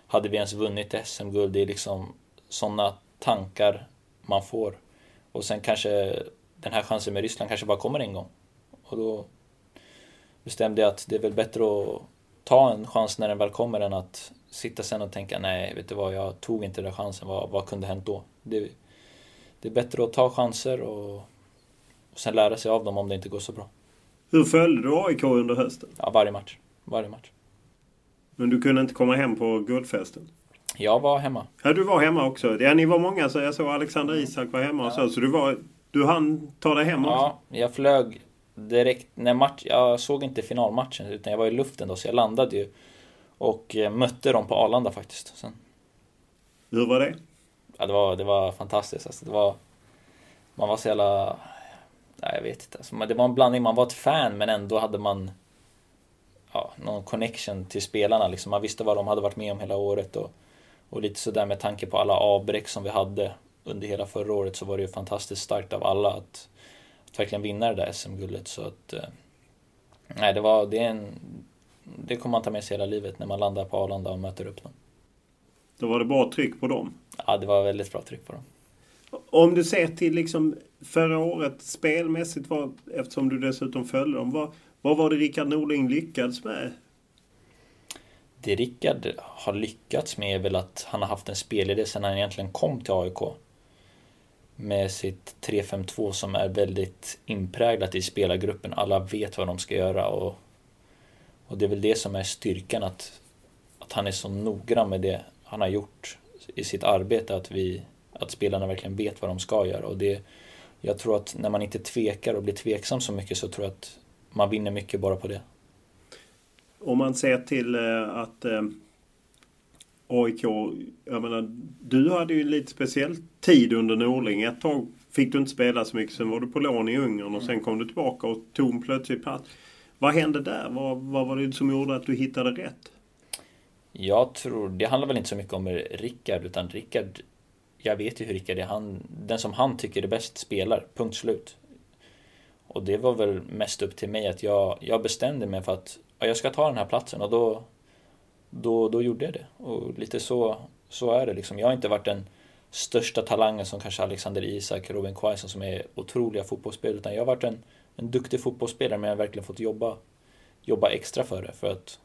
hade vi ens vunnit SM-guld? Det är liksom sådana tankar man får. Och sen kanske den här chansen med Ryssland kanske bara kommer en gång. Och då bestämde jag att det är väl bättre att ta en chans när den väl kommer än att sitta sen och tänka nej, vet du vad, jag tog inte den chansen, vad, vad kunde hänt då? Det, det är bättre att ta chanser och, och sen lära sig av dem om det inte går så bra. Hur följde du AIK under hösten? Ja, varje match. Varje match. Men du kunde inte komma hem på guldfesten? Jag var hemma. Ja, du var hemma också. Ja, ni var många, så jag såg Alexander Isak var hemma och så. Så du, var, du hann ta dig hem också? Ja, jag flög direkt när match... Jag såg inte finalmatchen utan jag var i luften då så jag landade ju och eh, mötte dem på Arlanda faktiskt. Sen, Hur var det? ja, det, var, det var fantastiskt. Alltså, det var, man var så jävla... Nej, jag vet inte. Alltså, det var en blandning. Man var ett fan men ändå hade man ja, någon connection till spelarna. Liksom. Man visste vad de hade varit med om hela året. Och, och lite sådär med tanke på alla avbräck som vi hade under hela förra året så var det ju fantastiskt starkt av alla att verkligen vinna det där SM-guldet. Så att... eh, Nej, det var... Det är en... Det kommer man ta med sig hela livet när man landar på Arlanda och möter upp dem. Då var det bra tryck på dem. Ja, det var väldigt bra tryck på dem. Om du ser till liksom förra året spelmässigt, var, eftersom du dessutom följde dem. Vad, vad var det Rickard Norling lyckades med? Det Rickard har lyckats med är väl att han har haft en spelidé sedan han egentligen kom till AIK. Med sitt 3-5-2 som är väldigt inpräglat i spelargruppen. Alla vet vad de ska göra och, och det är väl det som är styrkan att, att han är så noggrann med det han har gjort i sitt arbete. Att, vi, att spelarna verkligen vet vad de ska göra. Och det, jag tror att när man inte tvekar och blir tveksam så mycket så tror jag att man vinner mycket bara på det. Om man ser till eh, att eh, AIK, jag menar, du hade ju lite speciell tid under Norling. Ett tag fick du inte spela så mycket, sen var du på lån i Ungern och sen kom du tillbaka och tog en plötslig plats. Vad hände där? Vad, vad var det som gjorde att du hittade rätt? Jag tror, det handlar väl inte så mycket om Rickard utan Rickard Jag vet ju hur Rickard är, han, den som han tycker är bäst spelar, punkt slut. Och det var väl mest upp till mig att jag, jag bestämde mig för att ja, jag ska ta den här platsen och då då, då gjorde jag det. Och lite så, så är det liksom. Jag har inte varit den största talangen som kanske Alexander Isak, Robin Quaison som är otroliga fotbollsspelare. Utan jag har varit en, en duktig fotbollsspelare men jag har verkligen fått jobba, jobba extra för det. För att,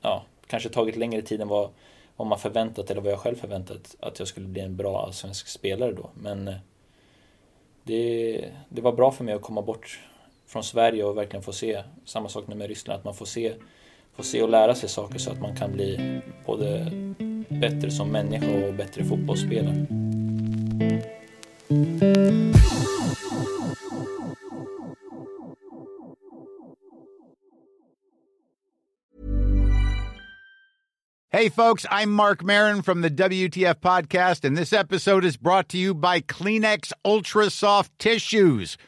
ja, kanske tagit längre tid än vad, vad man förväntat eller vad jag själv förväntat att jag skulle bli en bra allsvensk spelare då. Men eh, det, det var bra för mig att komma bort från Sverige och verkligen få se, samma sak nu med Ryssland, att man får se få se och lära sig saker så att man kan bli både bättre som människa och bättre fotbollsspelare. Hey, folks, I'm Mark Marin from the WTF Podcast, and this episode is brought to you by Kleenex Ultra Soft Tissues,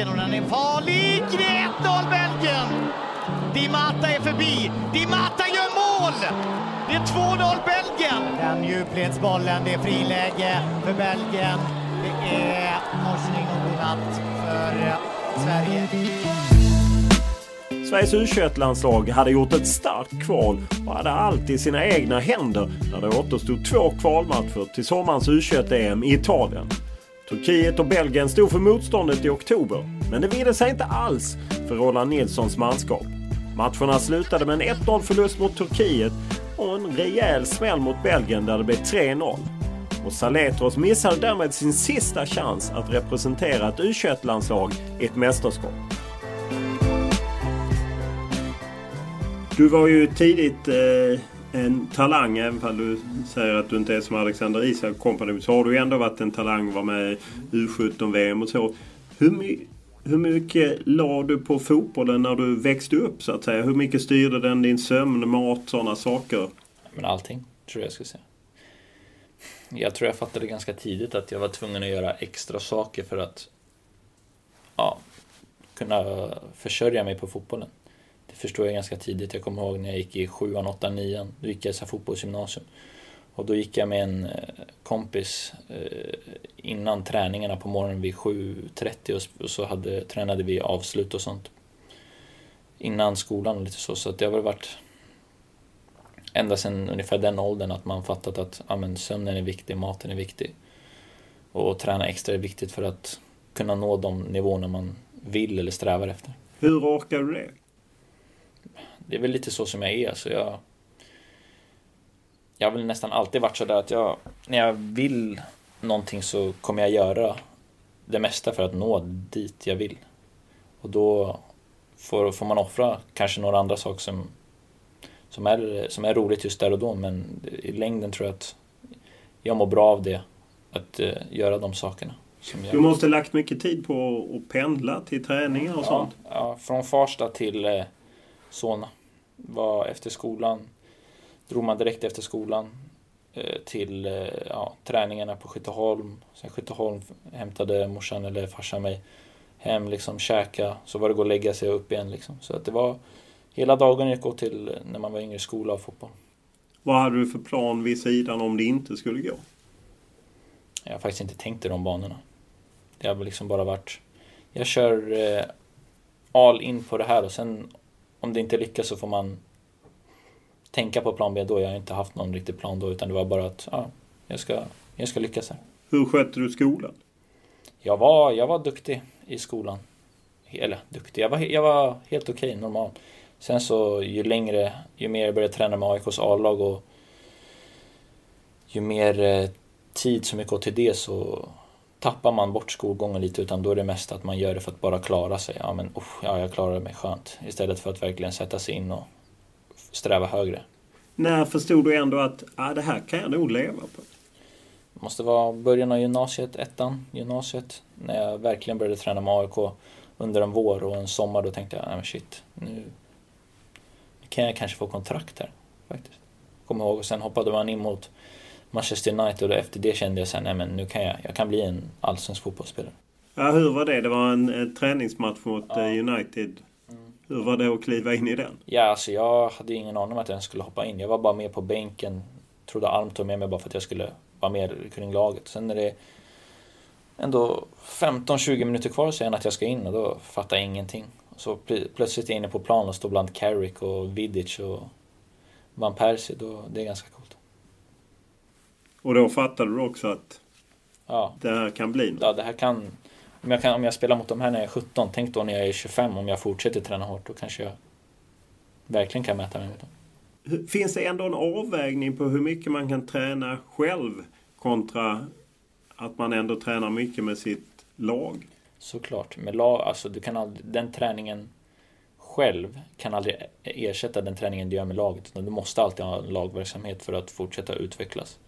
frisparken och den är farlig. 1-0 Belgien. Di Mata är förbi. Di Mata gör mål! Det är 2-0 Belgien. Den djupledsbollen, det är friläge för Belgien. Det är morsning och godnatt för eh, Sverige. Sveriges U21-landslag hade gjort ett starkt kval och hade allt i sina egna händer när det återstod två kvalmatcher till sommarens U21-EM i Italien. Turkiet och Belgien stod för motståndet i oktober, men det ville sig inte alls för Roland Nilssons manskap. Matcherna slutade med en 1-0 förlust mot Turkiet och en rejäl smäll mot Belgien där det blev 3-0. Och Saletros missade därmed sin sista chans att representera ett U21-landslag i ett mästerskap. Du var ju tidigt eh, en talang, även om du säger att du inte är som Alexander Isak kompani, Så har du ändå varit en talang, var med i U17-VM och så. Hur, my hur mycket la du på fotbollen när du växte upp så att säga? Hur mycket styrde den din sömn, mat, sådana saker? Men allting, tror jag jag skulle säga. Jag tror jag fattade ganska tidigt att jag var tvungen att göra extra saker för att ja, kunna försörja mig på fotbollen förstod jag ganska tidigt. Jag kommer ihåg när jag gick i sjuan, åttan, nian. Då gick jag så fotbollsgymnasium. Och då gick jag med en eh, kompis eh, innan träningarna på morgonen vid 7.30 och så hade, tränade vi avslut och sånt. Innan skolan och lite så. Så det har väl varit ända sedan ungefär den åldern att man fattat att ja, men sömnen är viktig, maten är viktig. Och träna extra är viktigt för att kunna nå de nivåerna man vill eller strävar efter. Hur orkar du det? Det är väl lite så som jag är. Så jag, jag har väl nästan alltid varit sådär att jag, när jag vill någonting så kommer jag göra det mesta för att nå dit jag vill. Och då får, får man offra kanske några andra saker som, som, är, som är roligt just där och då. Men i längden tror jag att jag mår bra av det. Att uh, göra de sakerna. Som jag... Du måste ha lagt mycket tid på att pendla till träningar och ja, sånt. Ja, från Farsta till eh, Solna. Var efter skolan. Drog man direkt efter skolan eh, till eh, ja, träningarna på Skytteholm. Sen Skytteholm hämtade morsan eller farsan mig hem, liksom käka. Så var det gå och lägga sig och upp igen liksom. Så att det var hela dagen gick åt till när man var yngre skola och fotboll. Vad hade du för plan vid sidan om det inte skulle gå? Jag har faktiskt inte tänkt i de banorna. Det har liksom bara varit... Jag kör eh, all in på det här och sen om det inte lyckas så får man tänka på plan B då. Jag har inte haft någon riktig plan då utan det var bara att ja, jag, ska, jag ska lyckas här. Hur skötte du skolan? Jag var, jag var duktig i skolan. Eller duktig, jag var, jag var helt okej, okay, normal. Sen så ju längre, ju mer jag började träna med AIKs A-lag och ju mer eh, tid som gick åt till det så tappar man bort skolgången lite utan då är det mest att man gör det för att bara klara sig. Ja men oh, ja, jag klarar mig skönt. Istället för att verkligen sätta sig in och sträva högre. När förstod du ändå att ah, det här kan jag nog leva på? Det måste vara början av gymnasiet, ettan, gymnasiet. När jag verkligen började träna med AIK under en vår och en sommar. Då tänkte jag, nej men shit, nu kan jag kanske få kontrakt här. Faktiskt. Kommer ihåg, och sen hoppade man in mot Manchester United och efter det kände jag sen, nej men nu kan jag, jag kan bli en allsvensk fotbollsspelare. Ja, hur var det? Det var en, en träningsmatch mot ja. Eh, United. Mm. Hur var det att kliva in i den? Ja, alltså jag hade ingen aning om att jag skulle hoppa in. Jag var bara med på bänken. Trodde Alm tog med mig bara för att jag skulle vara med kring laget. Sen när det ändå 15-20 minuter kvar säger han att jag ska in och då fattar jag ingenting. Så plötsligt är jag inne på plan och står bland Carrick och Vidic och Van Persie. Då, det är ganska coolt. Och då fattade du också att ja. det här kan bli något? Ja, det här kan... Om jag, kan, om jag spelar mot de här när jag är 17, tänk då när jag är 25 om jag fortsätter träna hårt. Då kanske jag verkligen kan mäta mig mot dem. Finns det ändå en avvägning på hur mycket man kan träna själv kontra att man ändå tränar mycket med sitt lag? Såklart. Med lag, alltså du kan aldrig, den träningen själv kan aldrig ersätta den träningen du gör med laget. Du måste alltid ha en lagverksamhet för att fortsätta utvecklas.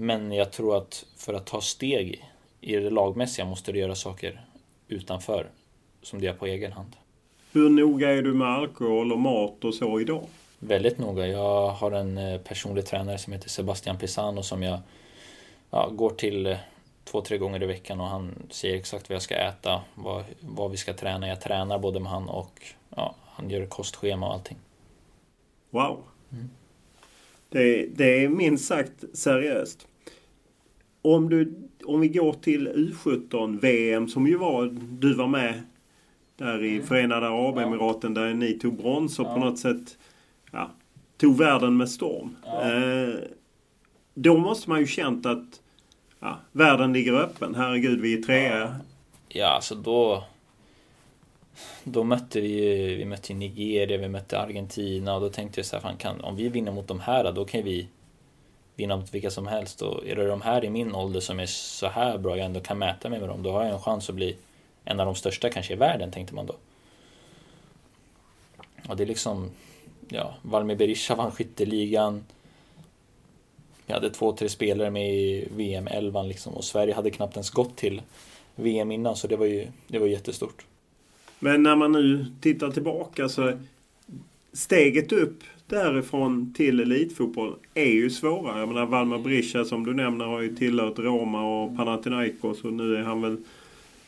Men jag tror att för att ta steg i det lagmässiga måste du göra saker utanför som du gör på egen hand. Hur noga är du med alkohol och mat och så idag? Väldigt noga. Jag har en eh, personlig tränare som heter Sebastian Pisano som jag ja, går till eh, två, tre gånger i veckan och han säger exakt vad jag ska äta, vad, vad vi ska träna. Jag tränar både med han och ja, han gör kostschema och allting. Wow! Mm. Det, det är minst sagt seriöst. Om, du, om vi går till U17-VM som ju var, du var med där i mm. Förenade Arabemiraten där ni tog brons och ja. på något sätt ja, tog världen med storm. Ja. Eh, då måste man ju känt att ja, världen ligger öppen. Herregud, vi är trea. Ja, ja alltså då... Då mötte vi vi mötte Nigeria, vi mötte Argentina och då tänkte jag så här, fan, kan, om vi vinner mot de här då kan vi inom vilka som helst. Och är det de här i min ålder som är så här bra, jag ändå kan mäta mig med dem, då har jag en chans att bli en av de största kanske i världen, tänkte man då. Och det är liksom, ja, Valmir Berisha vann skytteligan. Vi hade två, tre spelare med i VM 11 liksom och Sverige hade knappt ens gått till VM innan så det var ju det var jättestort. Men när man nu tittar tillbaka så steget upp därifrån till elitfotboll är ju svårare. Jag menar Valmar Berisha som du nämner har ju tillhört Roma och Panathinaikos och nu är han väl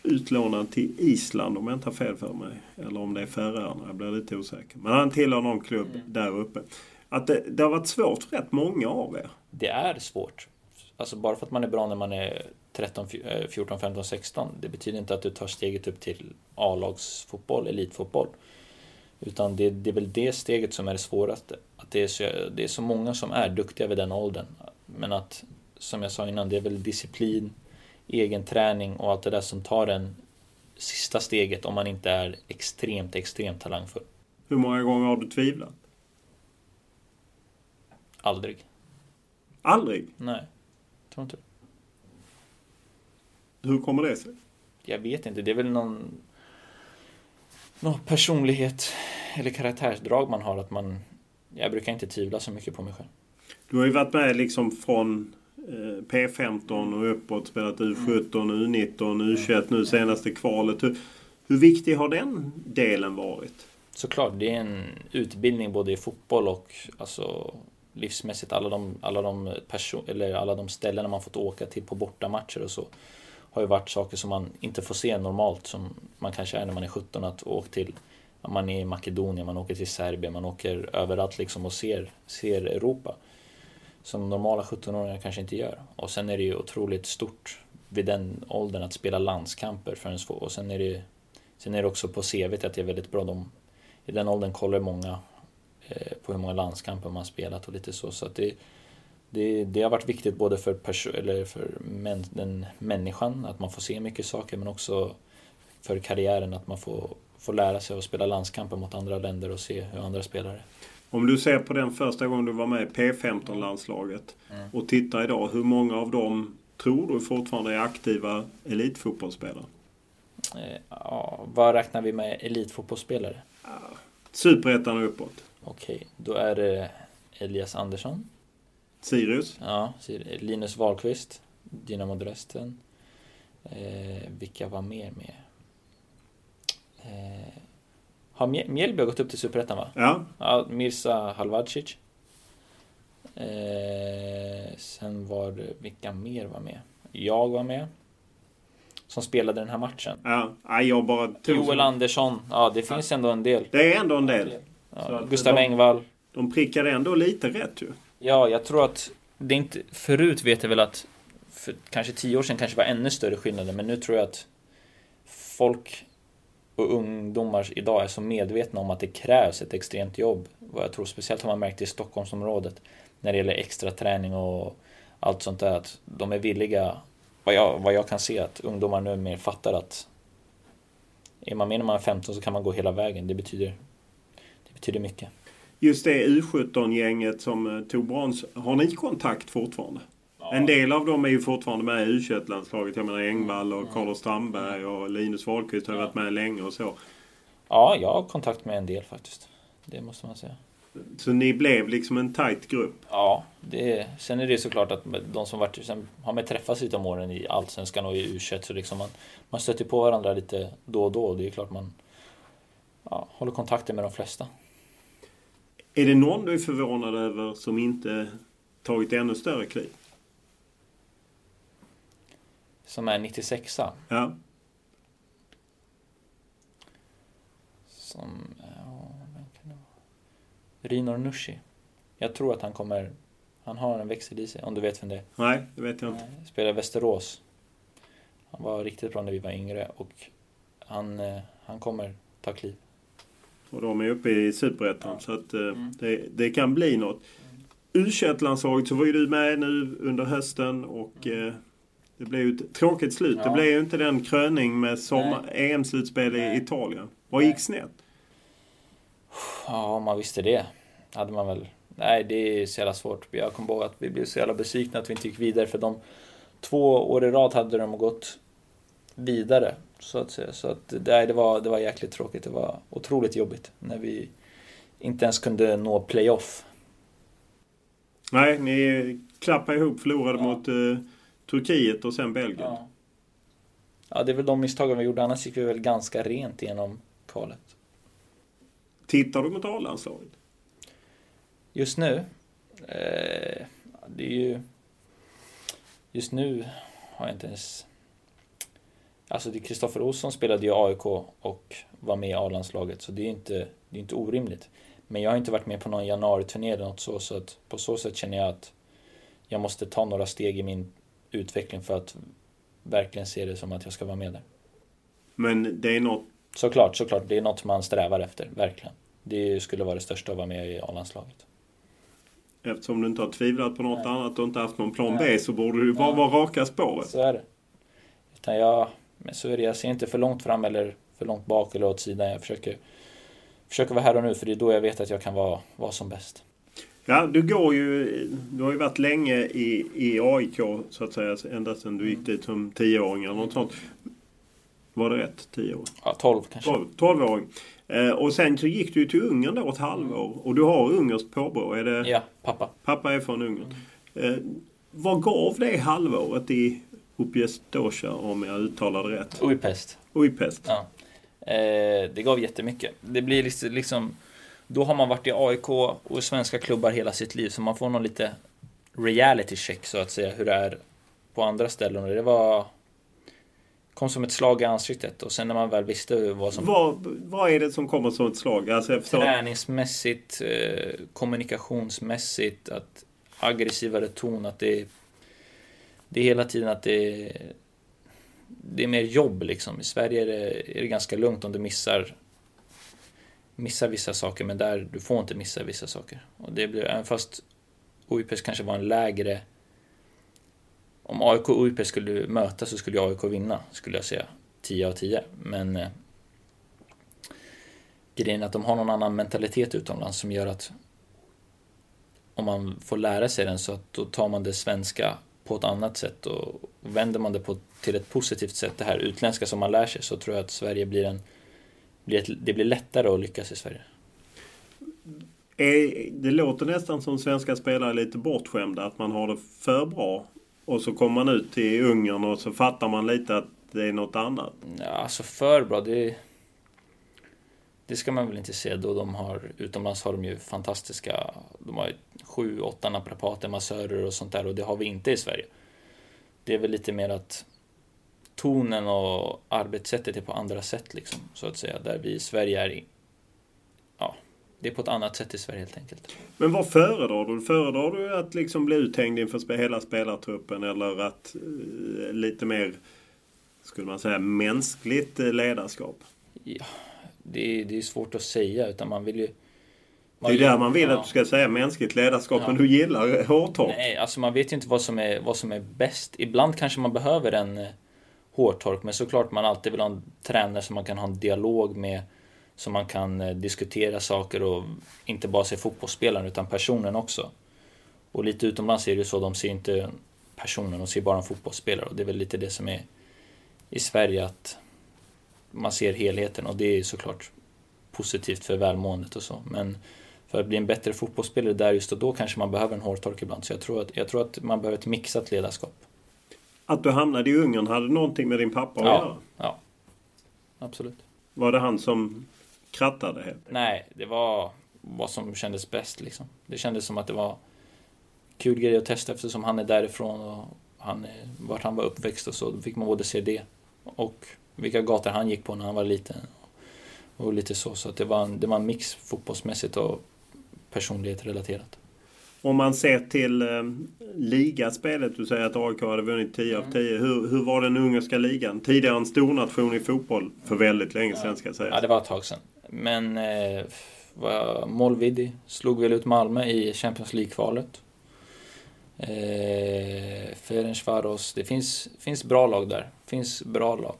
utlånad till Island om jag inte har fel för mig. Eller om det är Färöarna, jag blir lite osäker. Men han tillhör någon klubb mm. där uppe. Att det, det har varit svårt för rätt många av er. Det är svårt. Alltså bara för att man är bra när man är 13, 14, 15, 16. Det betyder inte att du tar steget upp till A-lagsfotboll, elitfotboll. Utan det, det är väl det steget som är det svåraste. Att det är, så, det är så många som är duktiga vid den åldern. Men att, som jag sa innan, det är väl disciplin, egen träning och allt det där som tar den sista steget om man inte är extremt, extremt talangfull. Hur många gånger har du tvivlat? Aldrig. Aldrig? Nej, tror inte Hur kommer det sig? Jag vet inte. Det är väl någon, någon personlighet eller karaktärsdrag man har. att man Jag brukar inte tvivla så mycket på mig själv. Du har ju varit med liksom från Eh, P15 och uppåt, spelat U17, U19, U21 nu senaste kvalet. Hur, hur viktig har den delen varit? Såklart, det är en utbildning både i fotboll och alltså, livsmässigt. Alla de, alla, de person, eller alla de ställen man fått åka till på bortamatcher och så har ju varit saker som man inte får se normalt som man kanske är när man är 17 att åka till man är i Makedonien, man åker till Serbien, man åker överallt liksom och ser, ser Europa som normala 17-åringar kanske inte gör. Och sen är det ju otroligt stort vid den åldern att spela landskamper för en svår. Och sen är det sen är det också på CVt att det är väldigt bra. De, I den åldern kollar många eh, på hur många landskamper man spelat och lite så. Så att det, det, det har varit viktigt både för, perso- eller för män, den människan, att man får se mycket saker, men också för karriären, att man får, får lära sig att spela landskamper mot andra länder och se hur andra spelare Om du ser på den första gången du var med i P15-landslaget och tittar idag. Hur många av dem tror du fortfarande är aktiva elitfotbollsspelare? Eh, Ja, vad räknar vi med elitfotbollsspelare? Superettan och uppåt. Okej, då är det Elias Andersson. Sirius? Ja, Linus Wahlqvist. Dynamo Dresden. Eh, vilka var mer med? Eh, har Mjällby gått upp till Superettan va? Ja. ja Mirza Halvacic. Eh, sen var det, vilka mer var med? Jag var med. Som spelade den här matchen. Ja, jag bara tog Joel som- Andersson. Ja, det finns ändå en del. Det är ändå en del. Ja, Gustav de- Engvall. De prickade ändå lite rätt ju. Ja, jag tror att det inte... Förut vet jag väl att för kanske tio år sedan kanske var ännu större skillnader, men nu tror jag att folk och ungdomar idag är så medvetna om att det krävs ett extremt jobb. Vad jag tror speciellt har man märkt i Stockholmsområdet när det gäller extra träning och allt sånt där. Att de är villiga, vad jag, vad jag kan se, att ungdomar nu mer fattar att är man med när man är 15 så kan man gå hela vägen. Det betyder, det betyder mycket. Just det U17-gänget som eh, tog brons. Har ni kontakt fortfarande? En del av dem är ju fortfarande med i U21-landslaget. Jag menar Engvall och Carlos Strandberg och Linus Wahlqvist har ju varit med länge och så. Ja, jag har kontakt med en del faktiskt. Det måste man säga. Så ni blev liksom en tight grupp. Ja, det, sen är det såklart att de som varit, sen har man träffats lite om åren i Allsvenskan och i U21 så liksom man, man stöter på varandra lite då och då. Det är klart man ja, håller kontakter med de flesta. Är det någon du är förvånad över som inte tagit ännu större kliv? Som är 96a. Ja. Som, ja, vem kan det vara? Rinor Nushi. Jag tror att han kommer, han har en växel i sig, om du vet vem det är. Nej, det vet jag inte. Spelar i Västerås. Han var riktigt bra när vi var yngre och han, eh, han kommer ta kliv. Och de är uppe i Superettan. Så att eh, det, det kan bli något. U21-landslaget så var ju du med nu under hösten och eh, det blev ju ett tråkigt slut. Det Ja. blev ju inte den kröning med EM-slutspel i Italien. Vad gick snett? Ja, om man visste det hade man väl... Nej, det är så jävla svårt. Jag kommer ihåg att vi blev så jävla besvikna att vi inte gick vidare för de två år i rad hade de gått vidare. Så att säga. Så att, nej, det, var, det var jäkligt tråkigt. Det var otroligt jobbigt när vi inte ens kunde nå playoff. Nej, ni klappade ihop, förlorade mot eh, Turkiet och sen Belgien. Ja. ja, det är väl de misstagen vi gjorde. Annars gick vi väl ganska rent genom kvalet. Tittar du mot A-landslaget? Just nu? Eh, det är ju... Just nu har jag inte ens... Alltså Kristoffer Olsson spelade ju AIK och var med i A-landslaget så det är inte, det är inte orimligt. Men jag har inte varit med på någon januari-turné eller något så, så att på så sätt känner jag att jag måste ta några steg i min utveckling för att verkligen se det som att jag ska vara med där. Men det är något... Såklart, såklart. Det är något man strävar efter, verkligen. Det skulle vara det största att vara med i A-landslaget. Eftersom du inte har tvivlat på något annat och inte haft någon plan B så borde du bara vara raka spåret. Så är det. Utan jag, är det, jag ser inte för långt fram eller för långt bak eller åt sidan. Jag försöker, försöker vara här och nu för det är då jag vet att jag kan vara, vara som bäst. Ja, du går ju... Du har ju varit länge i, i AIK så att säga. Ända sedan du gick dit som tioåring eller något sånt. Var det rätt? Tio år? Ja, 12 kanske. 12, 12-åring. Eh, och sen så gick du ju till Ungern då ett halvår. Och du har ungerskt påbrå. Är det... Ja, pappa. Pappa är från Ungern. Eh, vad gav det halvåret i Upjestocha om jag uttalar det rätt? Ujpest. Ujpest. Ja. Eh, det gav jättemycket. Det blir liksom, liksom... Då har man varit i AIK och i svenska klubbar hela sitt liv så man får någon lite reality check så att säga hur det är på andra ställen. Och det var... Kom som ett slag i ansiktet och sen när man väl visste vad som... Vad, vad är det som kommer som ett slag? Alltså, förstår- Träningsmässigt, eh, kommunikationsmässigt, att aggressivare ton, att det är, det är hela tiden att det är, det är mer jobb liksom. I Sverige är det, är det ganska lugnt om du missar missar vissa saker, men där du får inte missa vissa saker. Och det blir, även fast OIPS kanske var en lägre... Om AIK och OIP skulle mötas så skulle AIK vinna, skulle jag säga. 10 av 10. Men eh, grejen är att de har någon annan mentalitet utomlands som gör att om man får lära sig den så att då tar man det svenska på ett annat sätt och vänder man det på, till ett positivt sätt, det här utländska som man lär sig, så tror jag att Sverige blir en... Blir ett, det blir lättare att lyckas i Sverige. Det låter nästan som svenska spelare är lite bortskämda, att man har det för bra. Och så kommer man ut till Ungern och så fattar man lite att det är något annat. Ja, alltså för bra, det... Det ska man väl inte säga då de har, utomlands har de ju fantastiska, de har ju sju, åtta naprapater, massörer och sånt där och det har vi inte i Sverige. Det är väl lite mer att tonen och arbetssättet är på andra sätt liksom, så att säga. Där vi i Sverige är i, ja, det är på ett annat sätt i Sverige helt enkelt. Men vad föredrar du? Föredrar du att liksom bli uthängd inför hela spelartruppen eller att eh, lite mer, skulle man säga, mänskligt ledarskap? Ja, det är, det är svårt att säga utan man vill ju... Man det är där man vill ja. att du ska säga mänskligt ledarskap, ja. men du gillar hårtork. Nej, alltså man vet ju inte vad som är, vad som är bäst. Ibland kanske man behöver en eh, hårtork, men såklart man alltid vill ha en tränare som man kan ha en dialog med. Så man kan eh, diskutera saker och inte bara se fotbollsspelaren utan personen också. Och lite utomlands är det ju så, de ser inte personen, de ser bara en fotbollsspelare. Och det är väl lite det som är i Sverige, att man ser helheten och det är såklart positivt för välmåendet och så. Men för att bli en bättre fotbollsspelare där just och då kanske man behöver en hårtork ibland. Så jag tror att, jag tror att man behöver ett mixat ledarskap. Att du hamnade i Ungern hade någonting med din pappa att ja, göra? Ja, absolut. Var det han som krattade? Helt? Nej, det var vad som kändes bäst liksom. Det kändes som att det var kul grej att testa eftersom han är därifrån och han, vart han var uppväxt och så. Då fick man både se det och vilka gator han gick på när han var liten. Och lite så, så att det var en, det var en mix fotbollsmässigt och personlighet relaterat. Om man ser till eh, ligaspelet, du säger att AIK hade vunnit 10 av 10. Mm. Hur, hur var den ungerska ligan? Tidigare en stornation i fotboll för väldigt länge sedan ska sägas. Ja, det var ett tag sedan. Men eh, Molvidi slog väl ut Malmö i Champions League-kvalet. Eh, Ferencvaros, det finns, finns bra lag där. finns bra lag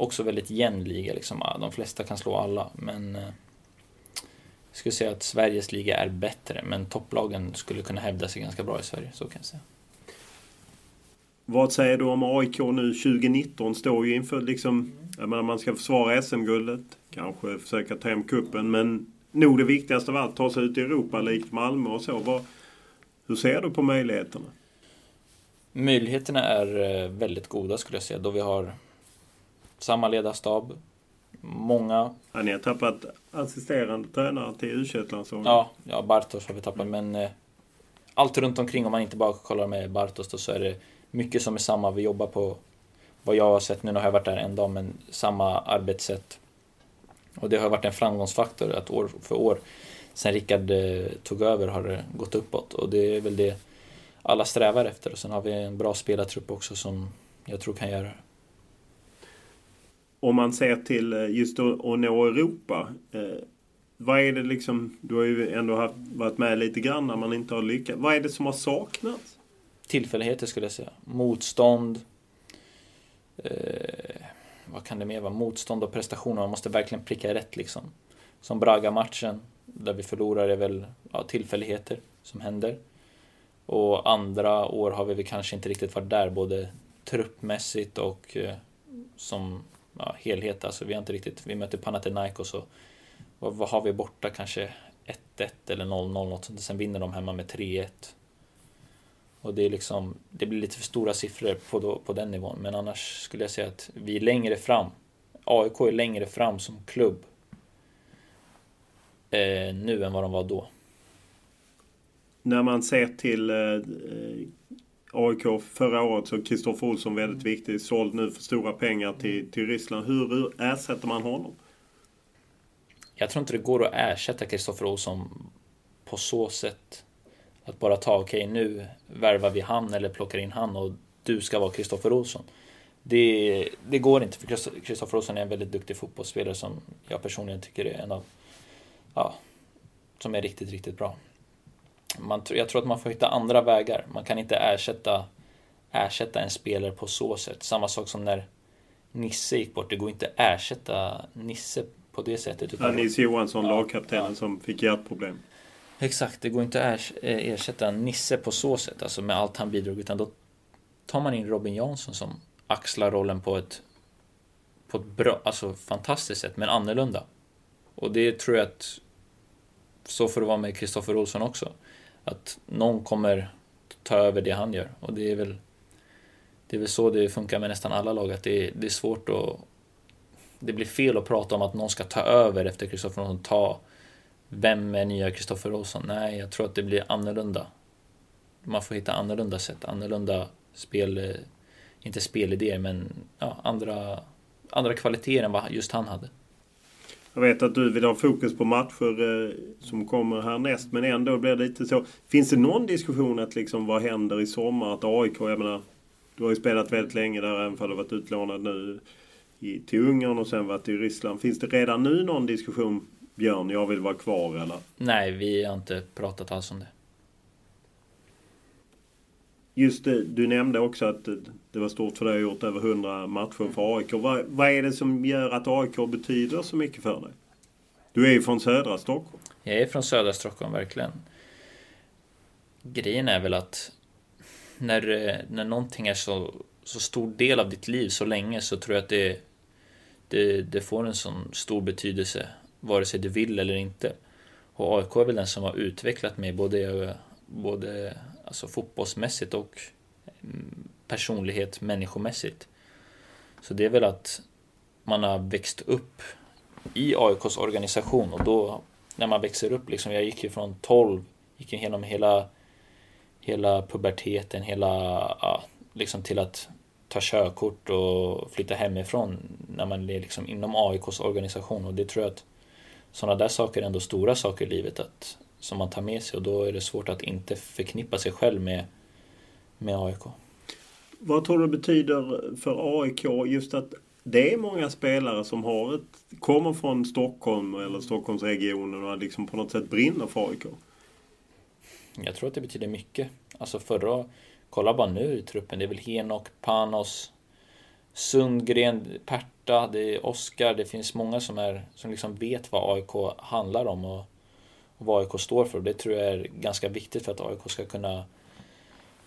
också väldigt jämn liga. Liksom. De flesta kan slå alla, men eh, jag skulle säga att Sveriges liga är bättre, men topplagen skulle kunna hävda sig ganska bra i Sverige, så kan jag säga. Vad säger du om AIK nu 2019? Står ju inför liksom, menar, man ska försvara SM-guldet, kanske försöka ta hem kuppen men nog det viktigaste av allt, ta sig ut i Europa likt Malmö och så. Vad, hur ser du på möjligheterna? Möjligheterna är eh, väldigt goda skulle jag säga, då vi har samma ledarstab. Många... Ja, ni har tappat assisterande tränare till u Ja, ja, Bartos har vi tappat. Men eh, allt runt omkring, om man inte bara kollar med Bartos, då, så är det mycket som är samma. Vi jobbar på, vad jag har sett, nu har jag varit där en dag, men samma arbetssätt. Och det har varit en framgångsfaktor att år för år, sen Rickard eh, tog över, har det gått uppåt. Och det är väl det alla strävar efter. Och sen har vi en bra spelartrupp också som jag tror kan göra om man ser till eh, just att, nå Europa. Eh, vad är det liksom, du har ju ändå haft, varit med lite grann när man inte har lyckats. Vad är det som har saknats? Tillfälligheter skulle jag säga. Motstånd. Eh, vad kan det mer vara? Motstånd och prestationer. Man måste verkligen pricka rätt liksom. Som Braga-matchen, där vi förlorar, är väl ja, tillfälligheter som händer. Och andra år har vi väl kanske inte riktigt varit där, både truppmässigt och eh, som ja, helhet. Alltså, vi har inte riktigt, vi möter Panathinaikos och vad, vad har vi borta? Kanske 1-1 eller 0-0 något sånt. Sen vinner de hemma med 3-1. Och det är liksom, det blir lite för stora siffror på, då, på den nivån. Men annars skulle jag säga att vi är längre fram. AIK är längre fram som klubb eh, nu än vad de var då. När man ser till eh, AIK förra året så Kristoffer Olsson väldigt viktig. Såld nu för stora pengar till, till Ryssland. Hur ersätter man honom? Jag tror inte det går att ersätta Kristoffer Olsson på så sätt. Att bara ta, okej okay, nu värvar vi han eller plockar in han och du ska vara Kristoffer Olsson. Det, det går inte för Kristoffer Olsson är en väldigt duktig fotbollsspelare som jag personligen tycker är en av ja, som är riktigt, riktigt bra. Man, jag tror att man får hitta andra vägar. Man kan inte ersätta, ersätta en spelare på så sätt. Samma sak som när Nisse gick bort. Det går inte att ersätta Nisse på det sättet. Utan ja, Nisse Johansson, ja, lagkaptenen ja. som fick hjärtproblem. Exakt, det går inte att eh, ersätta Nisse på så sätt, alltså med allt han bidrog. Utan då tar man in Robin Jansson som axlar rollen på ett, på ett bra, alltså fantastiskt sätt, men annorlunda. Och det tror jag att så får det vara med Kristoffer Olsson också. Att någon kommer ta över det han gör. Och det är väl, det är väl så det funkar med nästan alla lag, att det är, det är svårt att... Det blir fel att prata om att någon ska ta över efter Kristoffer Olsson, ta vem är nya Kristoffer Olsson? Nej, jag tror att det blir annorlunda. Man får hitta annorlunda sätt, annorlunda spel, eh, inte spelidéer, men ja, andra, andra kvaliteter än vad just han hade. Jag vet att du vill ha fokus på matcher eh, som kommer härnäst, men ändå blir det lite så. Finns det någon diskussion att liksom vad händer i sommar? Att AIK, jag menar, du har ju spelat väldigt länge där, även om du har varit utlånad nu i, till Ungern och sen varit i Ryssland. Finns det redan nu någon diskussion Björn, jag vill vara kvar eller? Nej, vi har inte pratat alls om det. Just det, du nämnde också att det var stort för dig att ha gjort över 100 matcher för AIK. Vad, vad är det som gör att AIK betyder så mycket för dig? Du är ju från södra Stockholm. Jag är från södra Stockholm, verkligen. Grejen är väl att när, när någonting är så, så stor del av ditt liv så länge så tror jag att det, det, det får en sån stor betydelse vare sig du vill eller inte. Och AIK är väl den som har utvecklat mig både, både alltså fotbollsmässigt och mm, personlighet människomässigt. Så det är väl att man har växt upp i AIKs organisation och då när man växer upp liksom, jag gick ju från 12, gick igenom hela, hela puberteten, hela, ja, liksom till att ta körkort och flytta hemifrån när man är liksom inom AIKs organisation och det tror jag att sådana där saker är ändå stora saker i livet att, som man tar med sig och då är det svårt att inte förknippa sig själv med, med AIK. Vad tror du betyder för AIK just att det är många spelare som har ett, kommer från Stockholm eller Stockholmsregionen och liksom på något sätt brinner för AIK? Jag tror att det betyder mycket. Alltså förra, kolla bara nu i truppen, det är väl Henok, Panos, Sundgren, Perta, det är Oskar, det finns många som, är, som liksom vet vad AIK handlar om och, och vad AIK står för. Det tror jag är ganska viktigt för att AIK ska kunna,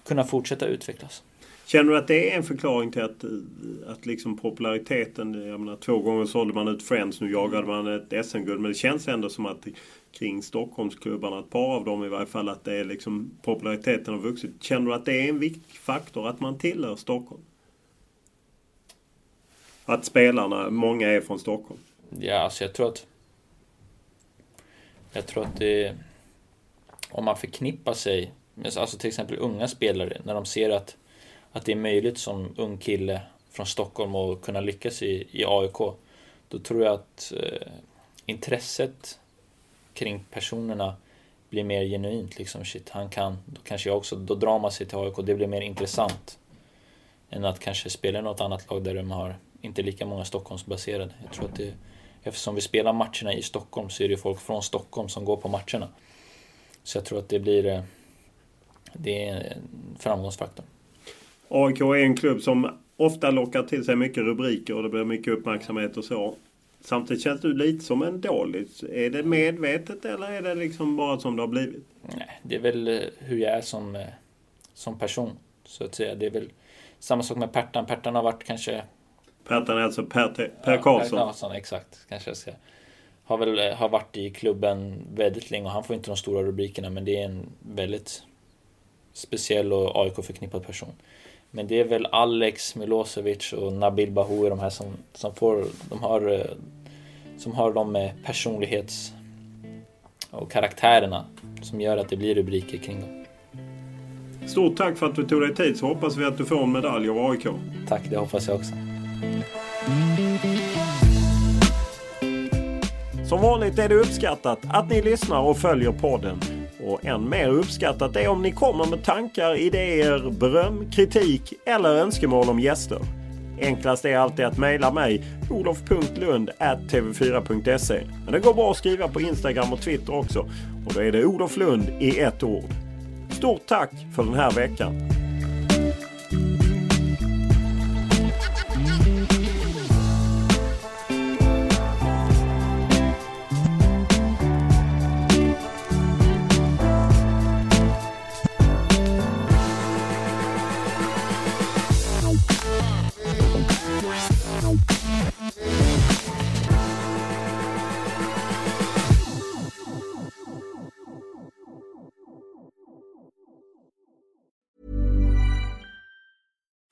kunna fortsätta utvecklas. Känner du att det är en förklaring till att, att liksom populariteten, jag menar två gånger sålde man ut Friends, nu jagade man ett SM-guld, men det känns ändå som att kring Stockholmsklubbarna, ett par av dem i varje fall, att det är liksom populariteten har vuxit. Känner du att det är en viktig faktor att man tillhör Stockholm? att spelarna, många är från Stockholm? Ja, alltså jag tror att... Jag tror att det... Om man förknippar sig med alltså till exempel unga spelare, när de ser att, att det är möjligt som ung kille från Stockholm att kunna lyckas i, i AIK, då tror jag att eh, intresset kring personerna blir mer genuint. Liksom, shit, han kan, då kanske jag också, då drar man sig till AIK, det blir mer intressant. Än att kanske spela i något annat lag där de har inte lika många Stockholmsbaserade. Jag tror att det, eftersom vi spelar matcherna i Stockholm så är det folk från Stockholm som går på matcherna. Så jag tror att det blir eh, det är en framgångsfaktor. AIK är en klubb som ofta lockar till sig mycket rubriker och det blir mycket uppmärksamhet och så. Samtidigt känns du lite som en dålig. Är det medvetet eller är det liksom bara som det har blivit? Nej, det är väl eh, hur jag är som, eh, som person. Så att säga. Det är väl samma sak med Pertan. Pertan har varit kanske Pertan är alltså Per, per ja, Karlsson? Per Karlsson, exakt. Kanske jag ska. Har väl har varit i klubben väldigt länge och han får inte de stora rubrikerna men det är en väldigt speciell och AIK förknippad person. Men det är väl Alex Milosevic och Nabil Bahoui de här som, som får, de har, som har de personlighets och karaktärerna som gör att det blir rubriker kring dem. Stort tack för att du tog dig tid så hoppas vi att du får en medalj av AIK. Tack, det hoppas jag också. Som vanligt är det uppskattat att ni lyssnar och följer podden. Och än mer uppskattat är om ni kommer med tankar, idéer, beröm, kritik eller önskemål om gäster. Enklast är alltid att mejla mig, olof.lund.tv4.se. Men det går bra att skriva på Instagram och Twitter också. Och då är det Olof Lund i ett ord. Stort tack för den här veckan.